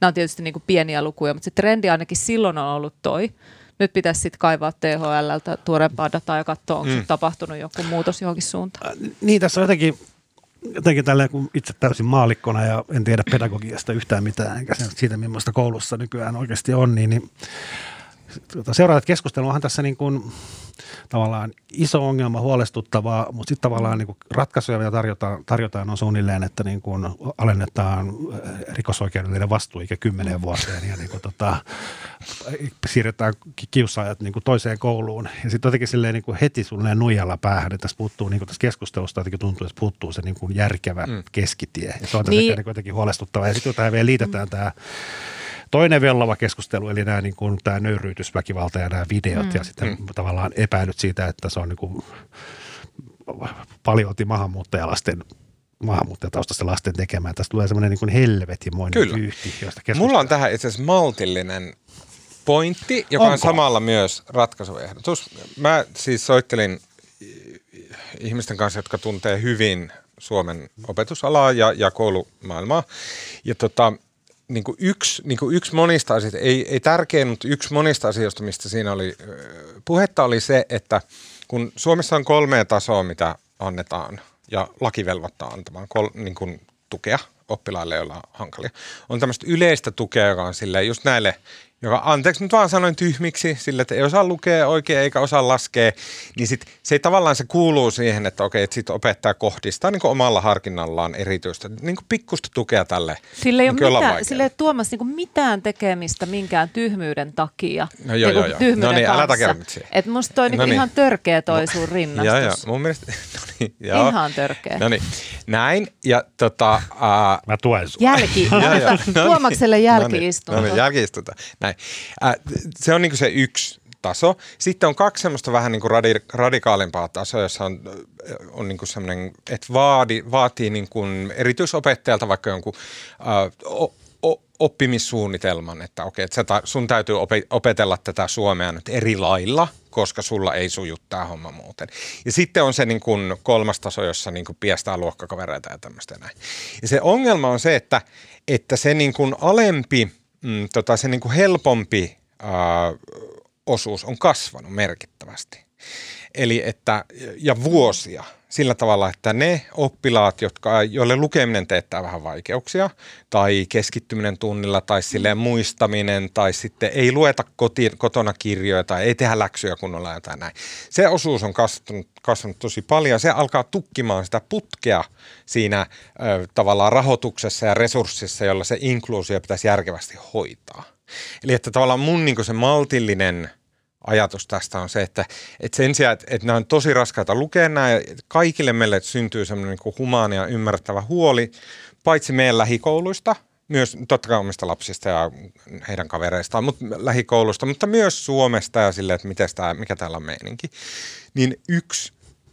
Nämä on tietysti niin kuin pieniä lukuja, mutta se trendi ainakin silloin on ollut toi. Nyt pitäisi sitten kaivaa THLltä tuorempaa dataa ja katsoa, onko mm. tapahtunut joku muutos johonkin suuntaan. Äh, niin, tässä on jotenkin jotenkin tälleen, kun itse täysin maalikkona ja en tiedä pedagogiasta yhtään mitään, enkä siitä, millaista koulussa nykyään oikeasti on, niin, niin tuota, seuraavat keskusteluahan tässä niin kuin, tavallaan iso ongelma, huolestuttavaa, mutta sitten tavallaan niin kuin ratkaisuja, mitä tarjotaan, tarjotaan on suunnilleen, että niin kuin alennetaan rikosoikeudellinen vastuuikä kymmeneen vuoteen ja niin kuin tota, siirretään kiusaajat niin kuin toiseen kouluun. Ja sitten jotenkin silleen niin kuin heti suunnilleen nuijalla päähän, että tässä puuttuu niin kuin tässä keskustelusta jotenkin tuntuu, että puuttuu se niin kuin järkevä mm. keskitie. Ja se on niin. jotenkin huolestuttavaa. Ja sitten tähän vielä liitetään mm. tämä toinen vellova keskustelu, eli nämä, niin kuin, tämä nöyryytysväkivalta ja nämä videot mm. ja sitten mm. tavallaan epäilyt siitä, että se on niin kuin, paljon maahanmuuttajalasten maahanmuuttajataustaisten lasten tekemään. Tästä tulee semmoinen niin helvetimoinen Kyllä. vyyhti, josta Mulla on tähän itse asiassa maltillinen pointti, joka Onko? on samalla myös ratkaisuehdotus. Mä siis soittelin ihmisten kanssa, jotka tuntee hyvin Suomen opetusalaa ja, ja koulumaailmaa. Ja tota, niin kuin yksi, niin kuin yksi monista asioista, ei, ei tärkein, mutta yksi monista asioista, mistä siinä oli puhetta, oli se, että kun Suomessa on kolme tasoa, mitä annetaan ja laki velvoittaa antamaan kol, niin kuin tukea oppilaille, joilla on hankalia. On tämmöistä yleistä tukea, joka on silleen just näille joka anteeksi nyt vaan sanoin tyhmiksi, sillä että ei osaa lukea oikein eikä osaa laskea, niin sit se ei tavallaan se kuuluu siihen, että okei, että sit opettaja kohdistaa niin omalla harkinnallaan erityistä, niin pikkusta tukea tälle. Sillä ei, niin ole mitään, sillä ei Tuomas niin mitään tekemistä minkään tyhmyyden takia. No joo, joo, joo. No niin, älä takia Että musta toi no niin. ihan törkeä toi sun rinnastus. Joo, joo. Mun mielestä, no niin, joo. Ihan törkeä. No niin, näin. Ja tota... Uh, Mä tuen sua. Jälki. no niin. Tuomakselle jälkiistunto. No niin, jälkiistunto. Näin. Äh, se on niin se yksi taso. Sitten on kaksi semmoista vähän niin kuin radi- radikaalimpaa tasoa, jossa on, on niin kuin semmoinen, että vaadi, vaatii niin kuin erityisopettajalta vaikka jonkun äh, oppimissuunnitelman, että okei, että ta, sun täytyy opetella tätä suomea nyt eri lailla, koska sulla ei suju tämä homma muuten. Ja sitten on se niin kuin kolmas taso, jossa niin kuin piestää luokkakavereita ja tämmöistä näin. Ja se ongelma on se, että, että se niin kuin alempi, mm, tota, se niin kuin helpompi osuus on kasvanut merkittävästi. Eli että, ja vuosia sillä tavalla, että ne oppilaat, jotka, joille lukeminen teettää vähän vaikeuksia, tai keskittyminen tunnilla, tai silleen muistaminen, tai sitten ei lueta koti, kotona kirjoja, tai ei tehdä läksyjä kunnolla jotain näin. Se osuus on kasvanut, kasvanut tosi paljon, se alkaa tukkimaan sitä putkea siinä ö, tavallaan rahoituksessa ja resurssissa, jolla se inkluusio pitäisi järkevästi hoitaa. Eli että tavallaan mun niin se maltillinen ajatus tästä on se, että, että sen sijaan, että, että nämä on tosi raskaita lukea nämä, ja kaikille meille syntyy semmoinen niin humaani ja ymmärrettävä huoli, paitsi meidän lähikouluista, myös totta kai omista lapsista ja heidän kavereistaan, mutta lähikoulusta, mutta myös Suomesta ja sille, että miten tämä, mikä täällä on meininki. Niin yksi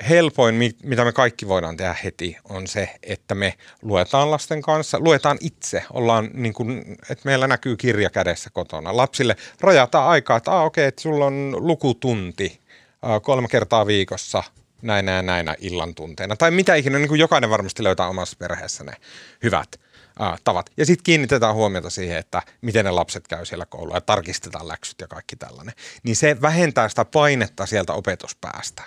helpoin, mitä me kaikki voidaan tehdä heti, on se, että me luetaan lasten kanssa, luetaan itse, ollaan niin kuin, että meillä näkyy kirja kädessä kotona. Lapsille rajataan aikaa, että ah, okei, okay, että sulla on lukutunti kolme kertaa viikossa näinä ja näinä illan tunteina. Tai mitä ikinä, niin kuin jokainen varmasti löytää omassa perheessä ne hyvät tavat. Ja sitten kiinnitetään huomiota siihen, että miten ne lapset käy siellä koululla ja tarkistetaan läksyt ja kaikki tällainen. Niin se vähentää sitä painetta sieltä opetuspäästä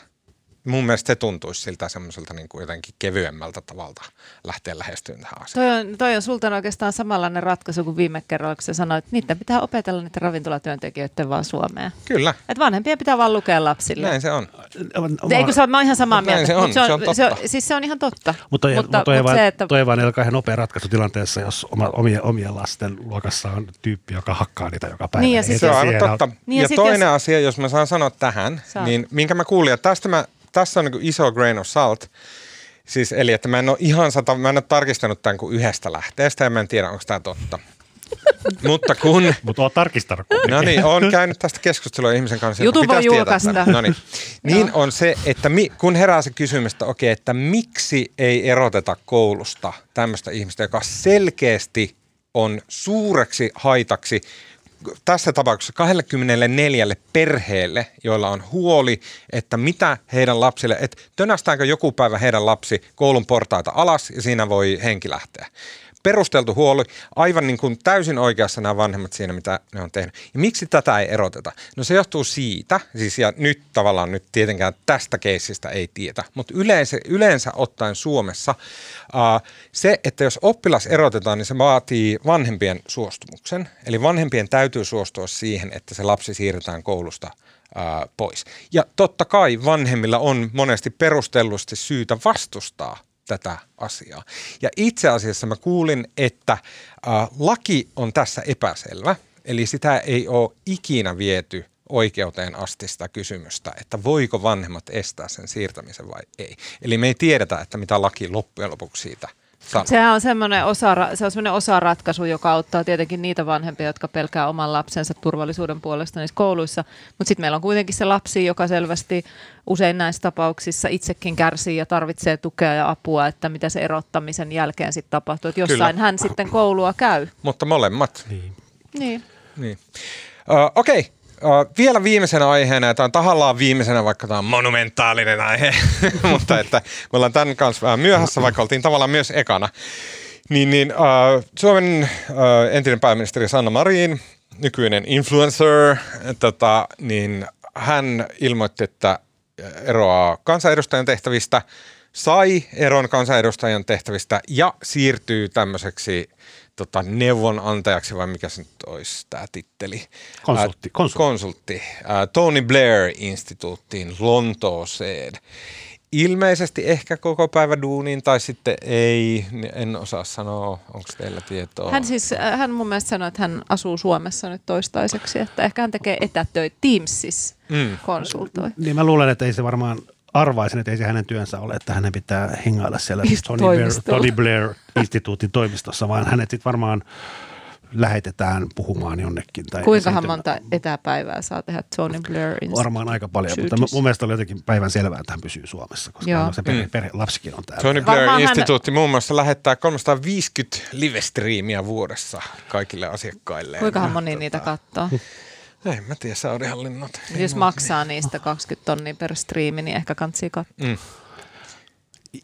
mun mielestä se tuntuisi siltä semmoiselta niin kuin jotenkin kevyemmältä tavalta lähteä lähestyyn tähän asiaan. Toi on, toi on sulta oikeastaan samanlainen ratkaisu kuin viime kerralla, kun sä sanoit, että niiden pitää opetella niiden ravintolatyöntekijöiden vaan suomea. Kyllä. Että vanhempia pitää vaan lukea lapsille. Näin se on. Eikö se ole, mä oon ihan samaa mieltä. Näin se on, se on, se on totta. Se on, siis se on ihan totta. Mutta toi, mutta, toi, mutta se, että... toi vaan ihan nopea ratkaisu tilanteessa, jos oma, omien, omien lasten luokassa on tyyppi, joka hakkaa niitä joka päivä. Niin, ja niin se on aivan totta. Niin, ja, ja toinen jos... asia, jos mä saan sanoa tähän, Saat. niin minkä mä kuulin, että tästä mä tässä on niin iso grain of salt. Siis, eli että mä en ole ihan sata, mä en ole tarkistanut tämän kuin yhdestä lähteestä ja mä en tiedä, onko tämä totta. Mutta kun... Mutta oot tarkistanut. No niin, oon käynyt tästä keskustelua ihmisen kanssa. Jutun voi julkaista. No niin. Niin on se, että mi, kun herää se kysymys, että okei, että miksi ei eroteta koulusta tämmöistä ihmistä, joka selkeästi on suureksi haitaksi tässä tapauksessa 24 perheelle, joilla on huoli, että mitä heidän lapsille, että tönästäänkö joku päivä heidän lapsi koulun portaita alas ja siinä voi henki lähteä perusteltu huoli, aivan niin kuin täysin oikeassa nämä vanhemmat siinä, mitä ne on tehnyt. Ja miksi tätä ei eroteta? No se johtuu siitä, siis ja nyt tavallaan nyt tietenkään tästä keissistä ei tiedä, mutta yleensä, yleensä ottaen Suomessa ää, se, että jos oppilas erotetaan, niin se vaatii vanhempien suostumuksen. Eli vanhempien täytyy suostua siihen, että se lapsi siirretään koulusta pois. Ja totta kai vanhemmilla on monesti perustellusti syytä vastustaa tätä asiaa. Ja itse asiassa mä kuulin, että äh, laki on tässä epäselvä, eli sitä ei ole ikinä viety oikeuteen asti sitä kysymystä, että voiko vanhemmat estää sen siirtämisen vai ei. Eli me ei tiedetä, että mitä laki loppujen lopuksi siitä – Sano. Sehän on semmoinen osa, se on semmoinen osaratkaisu, joka auttaa tietenkin niitä vanhempia, jotka pelkää oman lapsensa turvallisuuden puolesta niissä kouluissa. Mutta sitten meillä on kuitenkin se lapsi, joka selvästi usein näissä tapauksissa itsekin kärsii ja tarvitsee tukea ja apua, että mitä se erottamisen jälkeen sitten tapahtuu. Että jossain Kyllä. hän sitten koulua käy. Mutta molemmat. Niin. niin. niin. Uh, Okei, okay. Vielä viimeisenä aiheena, ja tämä on tahallaan viimeisenä, vaikka tämä on monumentaalinen aihe, mutta että me ollaan tämän kanssa vähän myöhässä, vaikka oltiin tavallaan myös ekana. Niin, niin uh, Suomen uh, entinen pääministeri Sanna Marin, nykyinen influencer, tota, niin hän ilmoitti, että eroaa kansanedustajan tehtävistä sai eron kansanedustajan tehtävistä ja siirtyy tämmöiseksi tota, neuvonantajaksi, vai mikä se nyt olisi tämä titteli? Konsultti, Ää, konsultti. konsultti. Ää, Tony Blair-instituuttiin Lontooseen. Ilmeisesti ehkä koko päivä duuniin tai sitten ei, en osaa sanoa, onko teillä tietoa. Hän siis, hän mun mielestä sanoi, että hän asuu Suomessa nyt toistaiseksi, että ehkä hän tekee etätöitä Teamsissa, Mm. konsultoi. Niin mä luulen, että ei se varmaan arvaisin, että ei se hänen työnsä ole, että hänen pitää hengailla siellä Tony Blair. Tony Blair instituutin toimistossa, vaan hänet sitten varmaan lähetetään puhumaan jonnekin. Tai Kuinkahan monta etäpäivää saa tehdä Tony Blair Varmaan aika paljon, mutta Syytys. mun mielestä oli jotenkin päivän selvää, että hän pysyy Suomessa, koska Joo. hän se perhe, Mm. perhe, lapsikin on täällä. Tony Varmaan hän- Blair-instituutti muun muassa lähettää 350 live-striimiä vuodessa kaikille asiakkaille. Kuinkahan moni niitä katsoo? En mä tiedä, Saudi-hallinnot. Jos maksaa niistä 20 tonnia per striimi, niin ehkä kansi katsoa. Mm.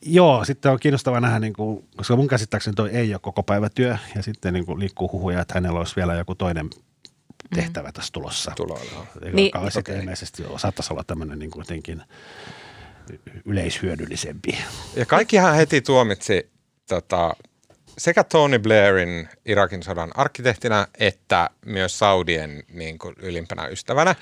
Joo, sitten on kiinnostavaa nähdä, niin kuin, koska mun käsittääkseni toi ei ole koko päivä työ, ja sitten niin kuin liikkuu huhuja, että hänellä olisi vielä joku toinen tehtävä tässä tulossa. Tuloilla. Joka Niin. sitten ilmeisesti saattaisi olla tämmöinen niin kuin jotenkin yleishyödyllisempi. Ja kaikkihan heti tuomitsi tota, sekä Tony Blairin Irakin sodan arkkitehtinä että myös Saudien niin kuin, ylimpänä ystävänä.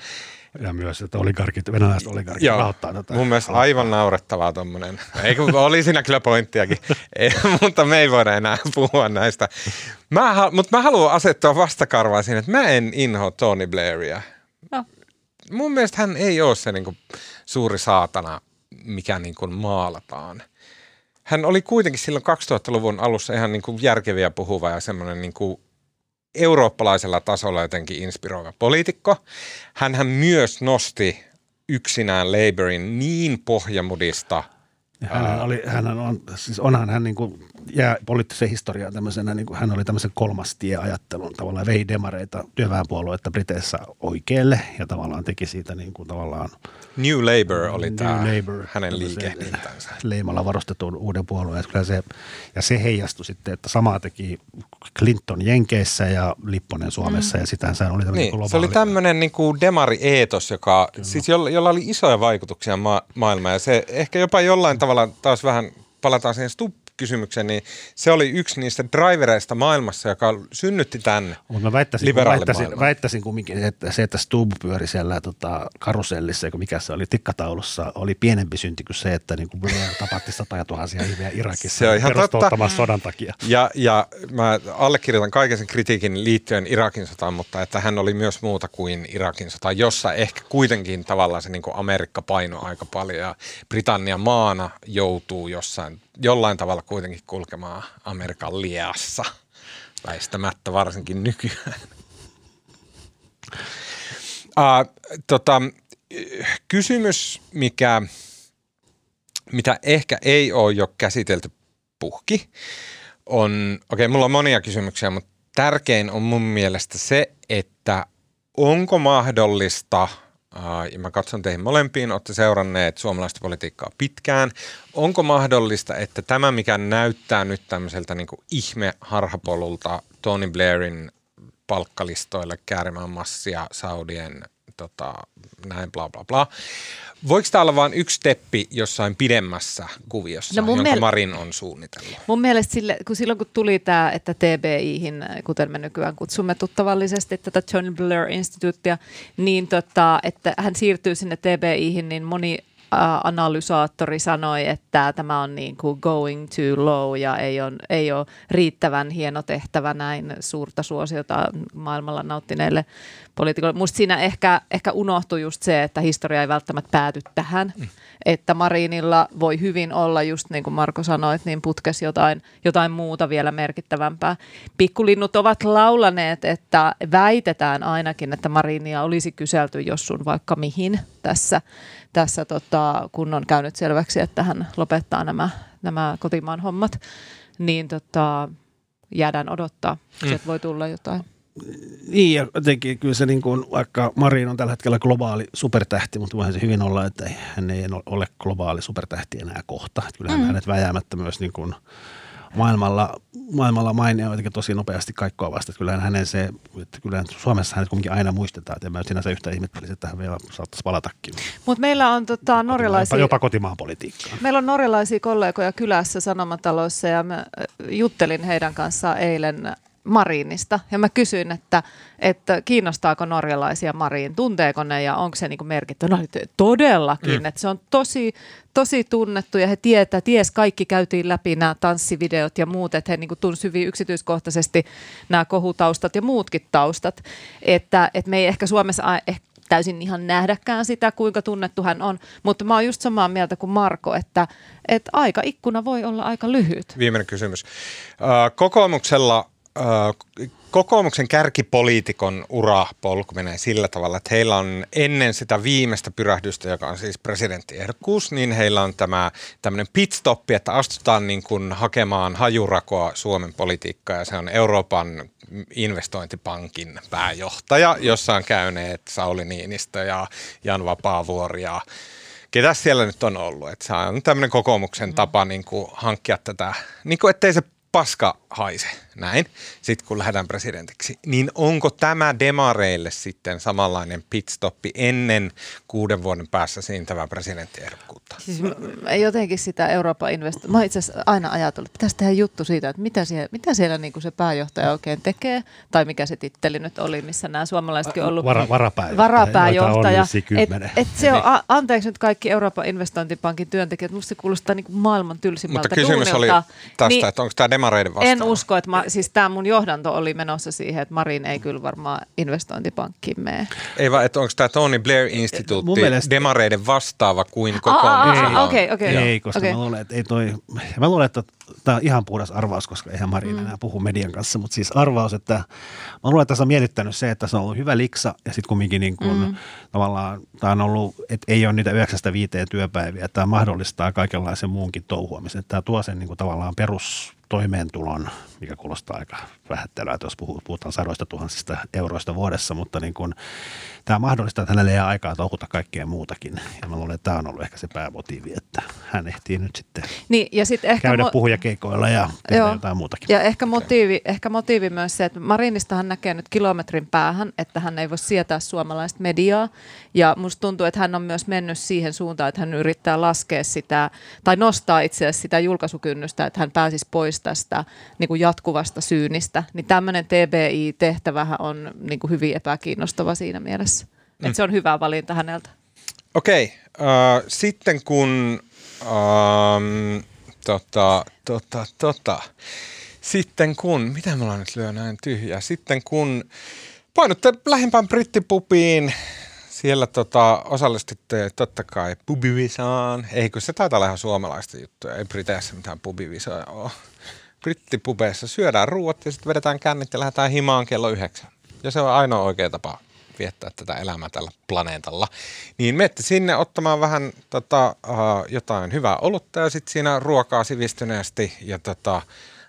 Ja myös, että oligarkit, venäläiset oligarkit Joo, rahoittaa tätä. mun mielestä aivan naurettavaa tuommoinen. Eikö oli siinä kyllä pointtiakin, ei, mutta me ei voida enää puhua näistä. Mä, mutta mä haluan asettua vastakarvaan siinä, että mä en inho Tony Blairia. No. Mun mielestä hän ei ole se niin kuin, suuri saatana, mikä niin kuin, maalataan. Hän oli kuitenkin silloin 2000-luvun alussa ihan niin kuin, järkeviä puhuva ja semmoinen niin kuin, eurooppalaisella tasolla jotenkin inspiroiva poliitikko. Hänhän myös nosti yksinään Labourin niin pohjamudista. Ja Hän oli, hän on, siis onhan hän niin kuin, jää poliittiseen historiaan tämmöisenä, niin kuin, hän oli tämmöisen kolmas tie-ajattelun, tavallaan vei demareita työväenpuolueetta Briteissä oikealle ja tavallaan teki siitä niin kuin, tavallaan New Labour oli New tämä Labour, hänen liikehdintänsä. leimalla varustetun uuden puolueen. Kyllä se, ja se heijastui sitten, että samaa teki Clinton Jenkeissä ja Lipponen Suomessa ja sitähän se oli tämmöinen Niin, globaali. se oli tämmöinen niin kuin demari-eetos, joka, siis jolla, jolla oli isoja vaikutuksia ma- maailmaan. Ja se ehkä jopa jollain tavalla taas vähän, palataan siihen Stubb-kysymykseen, niin se oli yksi niistä drivereista maailmassa, joka synnytti tänne. Mutta mä väittäisin, väittäisin, väittäisin kumminkin, että se, että Stubb pyöri siellä tota, karusellissa, mikä se oli, tikkataulussa, oli pienempi synti kuin se, että niin kuin Blair tapatti satoja tuhansia ihmisiä Irakissa Se on ihan totta. sodan takia. Ja, ja mä allekirjoitan kaiken sen kritiikin liittyen Irakin sotaan, mutta että hän oli myös muuta kuin Irakin sota, jossa ehkä kuitenkin tavallaan se niin kuin Amerikka paino aika paljon ja Britannia maana joutuu jossain, jollain tavalla kuitenkin kulkemaan Amerikan liassa. Väistämättä varsinkin nykyään. Uh, tota, kysymys, mikä, mitä ehkä ei ole jo käsitelty puhki, on, okei, mulla on monia kysymyksiä, mutta tärkein on mun mielestä se, että onko mahdollista, ja mä katson teihin molempiin, olette seuranneet suomalaista politiikkaa pitkään, onko mahdollista, että tämä, mikä näyttää nyt tämmöiseltä niin kuin ihme harhapolulta Tony Blairin palkkalistoille käärimään massia Saudien tota, näin bla bla bla. Voiko tämä olla vain yksi steppi jossain pidemmässä kuviossa, No mun jonka miel- Marin on suunnitellut? Mun mielestä sille, kun silloin kun tuli tämä, että TBIhin, kuten me nykyään kutsumme tuttavallisesti tätä Tony Blair Instituuttia, niin tota, että hän siirtyy sinne TBIhin, niin moni analysaattori sanoi, että tämä on niin kuin going too low ja ei ole, ei ole riittävän hieno tehtävä näin suurta suosiota maailmalla nauttineille poliitikoille. Musta siinä ehkä, ehkä unohtui just se, että historia ei välttämättä pääty tähän, mm. että Marinilla voi hyvin olla just niin kuin Marko sanoi, niin putkes jotain, jotain muuta vielä merkittävämpää. Pikkulinnut ovat laulaneet, että väitetään ainakin, että Marinia olisi kyselty jos sun vaikka mihin tässä, tässä tota, kun on käynyt selväksi, että hän lopettaa nämä, nämä kotimaan hommat, niin tota, jäädään odottaa. Sieltä voi tulla jotain. Niin, ja jotenkin kyllä se niin kuin, vaikka Marin on tällä hetkellä globaali supertähti, mutta voihan se hyvin olla, että hän ei ole globaali supertähti enää kohta. Että kyllähän mm. hänet väjäämättä myös niin kuin maailmalla, maailmalla mainia jotenkin tosi nopeasti kaikkoa vasta. Kyllähän hänen se, että kyllä Suomessa hänet kuitenkin aina muistetaan, että en mä sinänsä yhtä ihmettelisi, että hän vielä saattaisi palatakin. Mutta meillä on tota, norjalaisia... Jopa, jopa kotimaan politiikkaa. Meillä on norjalaisia kollegoja kylässä Sanomatalossa ja mä juttelin heidän kanssaan eilen Marinista. Ja mä kysyin, että, että kiinnostaako norjalaisia Mariin, tunteeko ne ja onko se niin merkitty. No todellakin, mm. että se on tosi, tosi tunnettu ja he tietää, ties kaikki käytiin läpi nämä tanssivideot ja muut, että he niin tunsi hyvin yksityiskohtaisesti nämä kohutaustat ja muutkin taustat. Että, että me ei ehkä Suomessa ehkä täysin ihan nähdäkään sitä, kuinka tunnettu hän on. Mutta mä oon just samaa mieltä kuin Marko, että, että aika ikkuna voi olla aika lyhyt. Viimeinen kysymys. Kokoomuksella kokoomuksen kärkipoliitikon ura polku menee sillä tavalla, että heillä on ennen sitä viimeistä pyrähdystä, joka on siis presidenttiehdokkuus, niin heillä on tämä tämmöinen pitstoppi, että astutaan niin kuin hakemaan hajurakoa Suomen politiikkaa ja se on Euroopan investointipankin pääjohtaja, jossa on käyneet Sauli Niinistö ja Jan Vapaavuori ja ketä siellä nyt on ollut. Että se on tämmöinen kokoomuksen tapa niin kuin hankkia tätä, niin kuin ettei se paska haise, näin, sitten kun lähdetään presidentiksi, niin onko tämä demareille sitten samanlainen pitstoppi ennen kuuden vuoden päässä siintävää presidenttiehdokkuutta? Siis jotenkin sitä Euroopan investointia, mä itse asiassa aina ajatellut, että pitäisi tehdä juttu siitä, että mitä siellä, mitä siellä niin kuin se pääjohtaja oikein tekee, tai mikä se titteli nyt oli, missä nämä suomalaisetkin on ollut Vara, varapääjohtaja. varapääjohtaja. Et, et se on, a, anteeksi nyt kaikki Euroopan investointipankin työntekijät, musta se kuulostaa niin kuin maailman tylsimmältä Mutta kysymys duunilta. oli tästä, niin, että onko tämä demareiden vastaava? En usko, että mä, siis tämä mun johdanto oli menossa siihen, että Marin ei kyllä varmaan investointipankkiin mene. Ei vaan, että onko tämä Tony Blair Instituutti mielestä... demareiden vastaava kuin kokoomus? Okei, okei. Ei, koska okay. mä luulen, että ei toi, mä luulen, että tämä on ihan puhdas arvaus, koska eihän Marin mm. enää puhu median kanssa, mutta siis arvaus, että mä luulen, että tässä on mietittänyt se, että se on ollut hyvä liksa ja sitten kumminkin niin kuin, mm. tavallaan tämä on ollut, että ei ole niitä 9 viiteen työpäiviä, tämä mahdollistaa kaikenlaisen muunkin touhuamisen. Tämä tuo sen niin kuin tavallaan perus toimeentulon, mikä kuulostaa aika vähättelyä, jos puhutaan sadoista tuhansista euroista vuodessa, mutta niin kuin, tämä mahdollistaa, että hänelle jää aikaa touhuta kaikkea muutakin. Ja mä luulen, että tämä on ollut ehkä se päämotiivi, että hän ehtii nyt sitten niin, ja sit ehkä käydä mo- puhujakeikoilla ja tehdä joo, jotain muutakin. Ja ehkä motiivi, ehkä motiivi myös se, että Marinista hän näkee nyt kilometrin päähän, että hän ei voi sietää suomalaista mediaa. Ja musta tuntuu, että hän on myös mennyt siihen suuntaan, että hän yrittää laskea sitä, tai nostaa itse asiassa sitä julkaisukynnystä, että hän pääsisi pois tästä niin kuin jatkuvasta syynistä. Niin tämmöinen TBI-tehtävähän on niin kuin hyvin epäkiinnostava siinä mielessä. Mm. Että se on hyvä valinta häneltä. Okei, okay. uh, sitten kun um, tota, tota, tota. Sitten kun, mitä me ollaan nyt lyö näin tyhjää, sitten kun painutte lähempään brittipubiin, siellä tota, osallistutte totta kai pubivisaan. Eikö se taitaa olla ihan suomalaista juttuja, ei Briteissä mitään pubivisaa ole. Brittipubeissa syödään ruuat ja sitten vedetään kännit ja lähdetään himaan kello yhdeksän. Ja se on ainoa oikea tapa viettää tätä elämää tällä planeetalla. Niin menette sinne ottamaan vähän tota, uh, jotain hyvää olutta ja sitten siinä ruokaa sivistyneesti ja tota,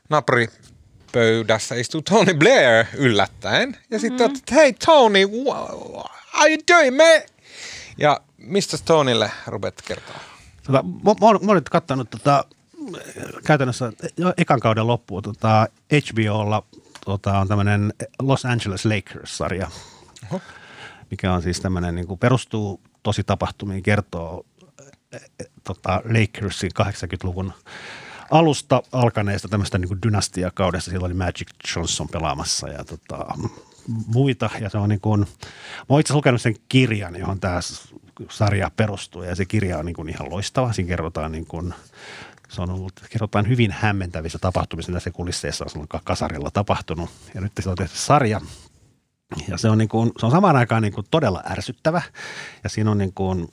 naapuripöydässä istuu Tony Blair yllättäen. Ja sitten mm-hmm. hei Tony, what are you doing, me? Ja mistä Tonylle rupeat kertoa? Tota, mä, mä, mä nyt katsonut tota, käytännössä ekan kauden loppuun tota, HBOlla tota, on tämmöinen Los Angeles Lakers-sarja. Oho mikä on siis tämmöinen, niin perustuu tosi tapahtumiin, kertoo e, e, tota, Lakersin 80-luvun alusta alkaneesta tämmöistä niin dynastiakaudesta. Silloin oli Magic Johnson pelaamassa ja tota, muita. Ja se on niin kuin, mä oon itse lukenut sen kirjan, johon tämä sarja perustuu ja se kirja on niin kuin ihan loistava. Siinä kerrotaan niin kuin, se on ollut, kerrotaan hyvin hämmentävissä tapahtumissa, mitä se kulisseissa on kasarilla tapahtunut. Ja nyt se on tehty sarja, ja se on, niin kuin, se on samaan aikaan niin kuin todella ärsyttävä ja siinä on niin kuin,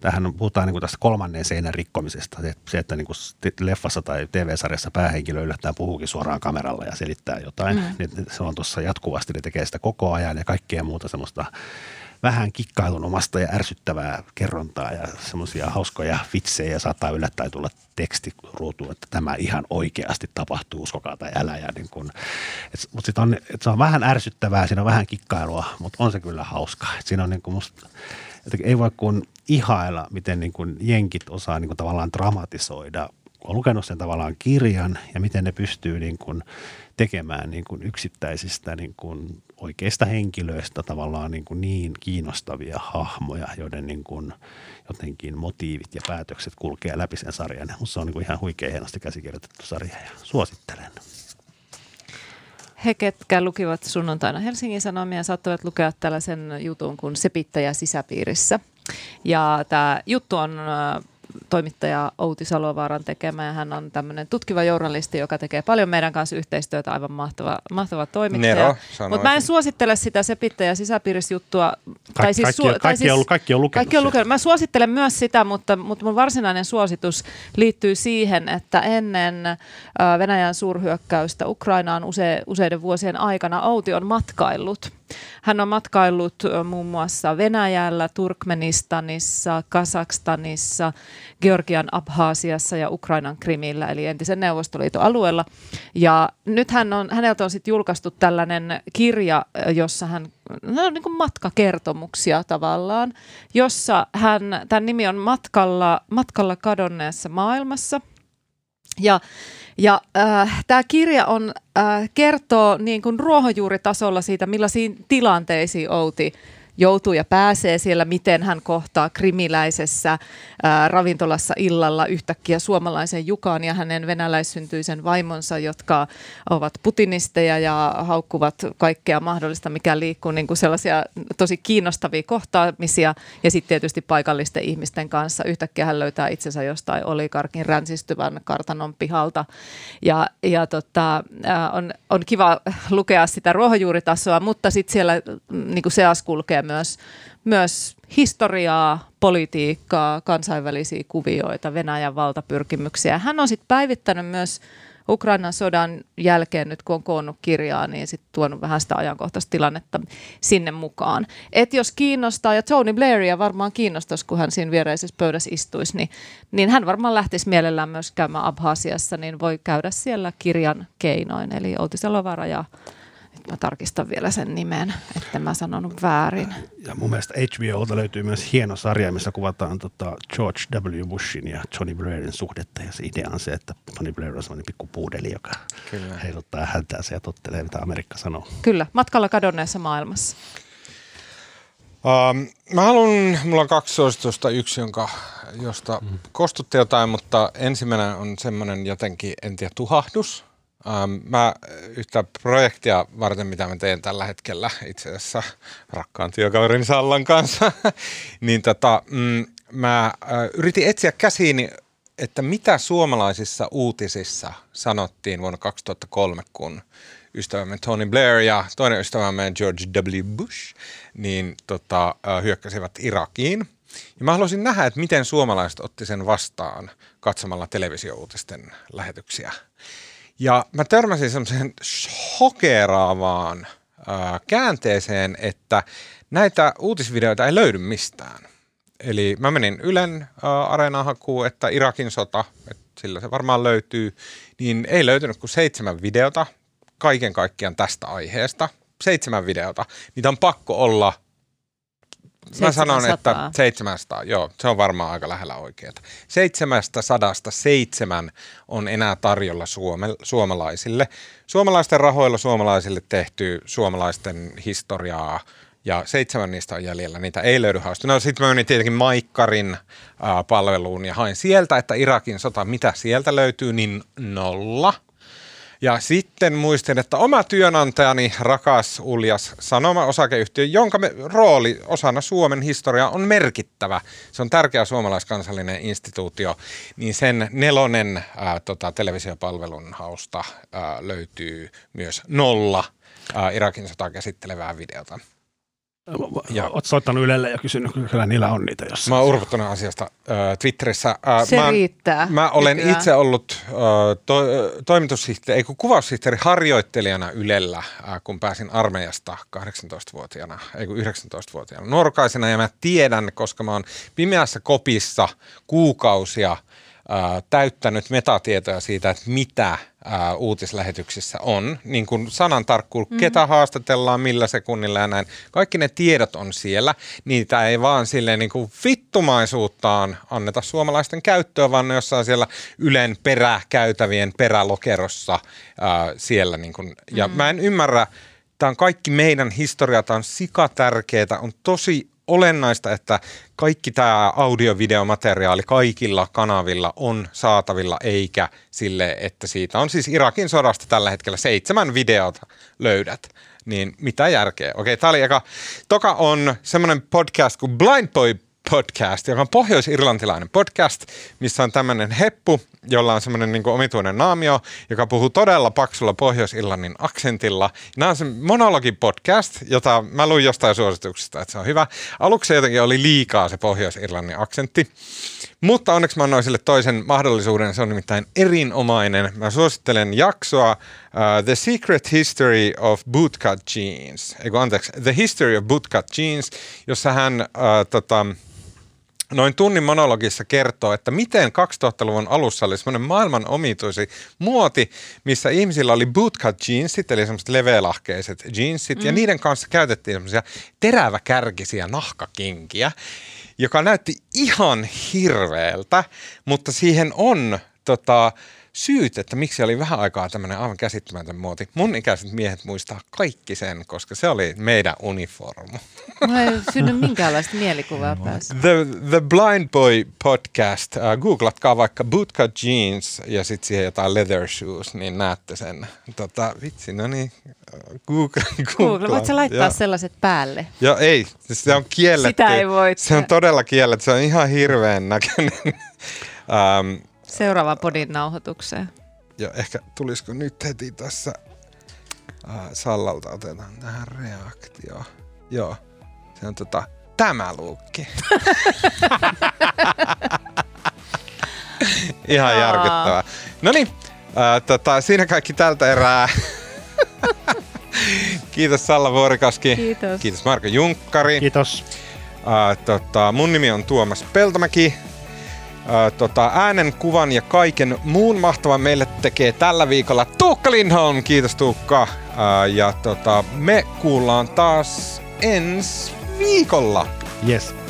tähän puhutaan niin kuin tästä kolmannen seinän rikkomisesta. Se, että niin kuin leffassa tai TV-sarjassa päähenkilö yllättäen puhuukin suoraan kameralla ja selittää jotain. Mm. Niin se on tuossa jatkuvasti, ne tekee sitä koko ajan ja kaikkea muuta semmoista vähän kikkailunomasta ja ärsyttävää kerrontaa ja semmoisia hauskoja vitsejä saattaa yllättäen tulla tekstiruutuun, että tämä ihan oikeasti tapahtuu, uskokaa tai älä. Ja niin kun, et, mutta sit on, et se on vähän ärsyttävää, siinä on vähän kikkailua, mutta on se kyllä hauskaa. Siinä on niin kuin musta, että ei voi kuin ihailla, miten niin kuin jenkit osaa niin kuin tavallaan dramatisoida on lukenut sen tavallaan kirjan ja miten ne pystyy niin kuin tekemään niin kuin yksittäisistä niin kuin oikeista henkilöistä tavallaan niin, kuin niin kiinnostavia hahmoja, joiden niin kuin jotenkin motiivit ja päätökset kulkee läpi sen sarjan. Mutta se on niin kuin ihan huikein hienosti käsikirjoitettu sarja ja suosittelen. He, ketkä lukivat sunnuntaina Helsingin Sanomia, saattavat lukea tällaisen jutun kuin Sepittäjä sisäpiirissä. Ja tämä juttu on toimittaja Outi Salovaaran tekemä ja hän on tämmöinen tutkiva journalisti, joka tekee paljon meidän kanssa yhteistyötä, aivan mahtava, mahtava toimittaja. Nero, Mutta mä en suosittele sitä sepittäjä sisäpiirisjuttua. Ka- tai siis, kaikki, su- tai siis, on, kaikki on lukenut kaikki on lukenut. Mä suosittelen myös sitä, mutta, mutta mun varsinainen suositus liittyy siihen, että ennen äh, Venäjän suurhyökkäystä Ukrainaan use, useiden vuosien aikana Outi on matkaillut hän on matkaillut muun muassa Venäjällä, Turkmenistanissa, Kasakstanissa, Georgian Abhaasiassa ja Ukrainan Krimillä, eli entisen Neuvostoliiton alueella. Ja nyt hän on, häneltä on sitten julkaistu tällainen kirja, jossa hän, no niin kuin matkakertomuksia tavallaan, jossa hän, tämän nimi on Matkalla, Matkalla kadonneessa maailmassa. Ja ja äh, tämä kirja on, äh, kertoo niin kuin ruohonjuuritasolla siitä, millaisiin tilanteisiin Outi joutuu ja pääsee siellä, miten hän kohtaa krimiläisessä ää, ravintolassa illalla yhtäkkiä suomalaisen Jukan ja hänen venäläissyntyisen vaimonsa, jotka ovat putinisteja ja haukkuvat kaikkea mahdollista, mikä liikkuu, niin kuin sellaisia tosi kiinnostavia kohtaamisia ja sitten tietysti paikallisten ihmisten kanssa. Yhtäkkiä hän löytää itsensä jostain olikarkin ränsistyvän kartanon pihalta ja, ja tota, on, on kiva lukea sitä ruohonjuuritasoa, mutta sitten siellä niin kuin seas kulkee myös, myös historiaa, politiikkaa, kansainvälisiä kuvioita, Venäjän valtapyrkimyksiä. Hän on sitten päivittänyt myös Ukrainan sodan jälkeen, nyt kun on koonnut kirjaa, niin sitten tuonut vähän sitä ajankohtaista tilannetta sinne mukaan. Et jos kiinnostaa, ja Tony Blairia varmaan kiinnostaisi, kun hän siinä viereisessä pöydässä istuisi, niin, niin hän varmaan lähtisi mielellään myös käymään Abhasiassa, niin voi käydä siellä kirjan keinoin. Eli Outi ja Mä tarkistan vielä sen nimen, että mä sanonut väärin. Ja mun mielestä HBOlta löytyy myös hieno sarja, missä kuvataan tota George W. Bushin ja Johnny Blairin suhdetta. Ja se idea on se, että Tony Blair on sellainen pikku puudeli, joka Kyllä. heiluttaa hältäänsä ja tottelee, mitä Amerikka sanoo. Kyllä, matkalla kadonneessa maailmassa. Um, mä haluan, mulla on kaksi suositusta. Yksi, jonka, josta mm. kostutti jotain, mutta ensimmäinen on semmoinen jotenkin, en tiedä, tuhahdus. Ähm, mä yhtä projektia varten, mitä mä teen tällä hetkellä itse asiassa rakkaan työkaverin Sallan kanssa, niin tota, mm, mä äh, yritin etsiä käsiini, että mitä suomalaisissa uutisissa sanottiin vuonna 2003, kun ystävämme Tony Blair ja toinen ystävämme George W. Bush niin tota, äh, hyökkäsivät Irakiin. Ja mä haluaisin nähdä, että miten suomalaiset otti sen vastaan katsomalla televisiouutisten lähetyksiä. Ja mä törmäsin semmoiseen shokeraavaan ää, käänteeseen, että näitä uutisvideoita ei löydy mistään. Eli mä menin Ylen areenaan hakuun, että Irakin sota, että sillä se varmaan löytyy, niin ei löytynyt kuin seitsemän videota kaiken kaikkiaan tästä aiheesta. Seitsemän videota. Niitä on pakko olla – Mä sanon, että 700, joo, se on varmaan aika lähellä oikeata. 707 on enää tarjolla suome, suomalaisille. Suomalaisten rahoilla suomalaisille tehty suomalaisten historiaa ja seitsemän niistä on jäljellä, niitä ei löydy hausta. No sitten mä menin tietenkin Maikkarin äh, palveluun ja hain sieltä, että Irakin sota, mitä sieltä löytyy, niin nolla – ja sitten muistin, että oma työnantajani, rakas Uljas Sanoma-osakeyhtiö, jonka me, rooli osana Suomen historiaa on merkittävä. Se on tärkeä suomalaiskansallinen instituutio. Niin sen nelonen ää, tota, televisiopalvelun hausta ää, löytyy myös nolla ää, Irakin sotaa käsittelevää videota. Oletko soittanut Ylelle ja kysynyt, kyllä niillä on niitä jossain? Mä oon urputtanut asiasta äh, Twitterissä. Äh, Se mä, riittää. Mä olen nykyään. itse ollut äh, to, toimitussihteeri, ei kun kuvaussihteeri harjoittelijana Ylellä, äh, kun pääsin armeijasta 18-vuotiaana, ei kun 19-vuotiaana nuorukaisena. Ja mä tiedän, koska mä oon pimeässä kopissa kuukausia ää, täyttänyt metatietoja siitä, että mitä ää, uutislähetyksissä on. Niin kuin sanan tarkkuus, mm. ketä haastatellaan, millä sekunnilla ja näin. Kaikki ne tiedot on siellä. Niitä ei vaan silleen niin kuin vittumaisuuttaan anneta suomalaisten käyttöön, vaan ne jossain siellä Ylen peräkäytävien perälokerossa ää, siellä. Niin kuin. Ja mm. mä en ymmärrä, tämä on kaikki meidän historia, tämä on sikatärkeää, on tosi olennaista, että kaikki tämä audio-videomateriaali kaikilla kanavilla on saatavilla, eikä sille, että siitä on siis Irakin sodasta tällä hetkellä seitsemän videota löydät. Niin mitä järkeä? Okei, tämä oli eka. Toka on semmoinen podcast kuin Blind Boy podcast, joka on pohjois-irlantilainen podcast, missä on tämmöinen heppu, jolla on semmoinen niin omituinen naamio, joka puhuu todella paksulla pohjois-irlannin aksentilla. Nämä on se monologi-podcast, jota mä luin jostain suosituksesta, että se on hyvä. Aluksi jotenkin oli liikaa se pohjois-irlannin aksentti, mutta onneksi mä annoin sille toisen mahdollisuuden, se on nimittäin erinomainen. Mä suosittelen jaksoa uh, The Secret History of Bootcut Jeans, eikö anteeksi, The History of Bootcut Jeans, jossa hän uh, tota, noin tunnin monologissa kertoo, että miten 2000-luvun alussa oli semmoinen maailman omituisi muoti, missä ihmisillä oli bootcut jeansit, eli semmoiset leveälahkeiset jeansit, mm. ja niiden kanssa käytettiin semmoisia teräväkärkisiä nahkakinkiä, joka näytti ihan hirveältä, mutta siihen on tota, syyt, että miksi oli vähän aikaa tämmöinen aivan käsittämätön muoti. Mun ikäiset miehet muistaa kaikki sen, koska se oli meidän uniformu. Mulla ei synny minkäänlaista mielikuvaa päässä. The, The Blind Boy podcast. Uh, googlatkaa vaikka bootcut jeans ja sitten siihen jotain leather shoes, niin näette sen. Tota, vitsi, no niin, Google. Google, voit sä laittaa ja. sellaiset päälle? Joo, ei, se on kielletty. Sitä ei voi. Se on todella kielletty, se on ihan hirveän näköinen. um, Seuraava podin nauhoitukseen. Ja ehkä tulisiko nyt heti tässä äh, Sallalta otetaan tähän reaktio. Joo, se on tota, tämä luukki. Ihan järkyttävää. No niin, äh, tota, siinä kaikki tältä erää. Kiitos Salla Vuorikaski. Kiitos. Kiitos Marko Junkkari. Kiitos. Äh, tota, mun nimi on Tuomas Peltomäki tota, äänen, kuvan ja kaiken muun mahtavan meille tekee tällä viikolla Tuukka Lindholm. Kiitos Tuukka. Ää, ja tota, me kuullaan taas ensi viikolla. Yes.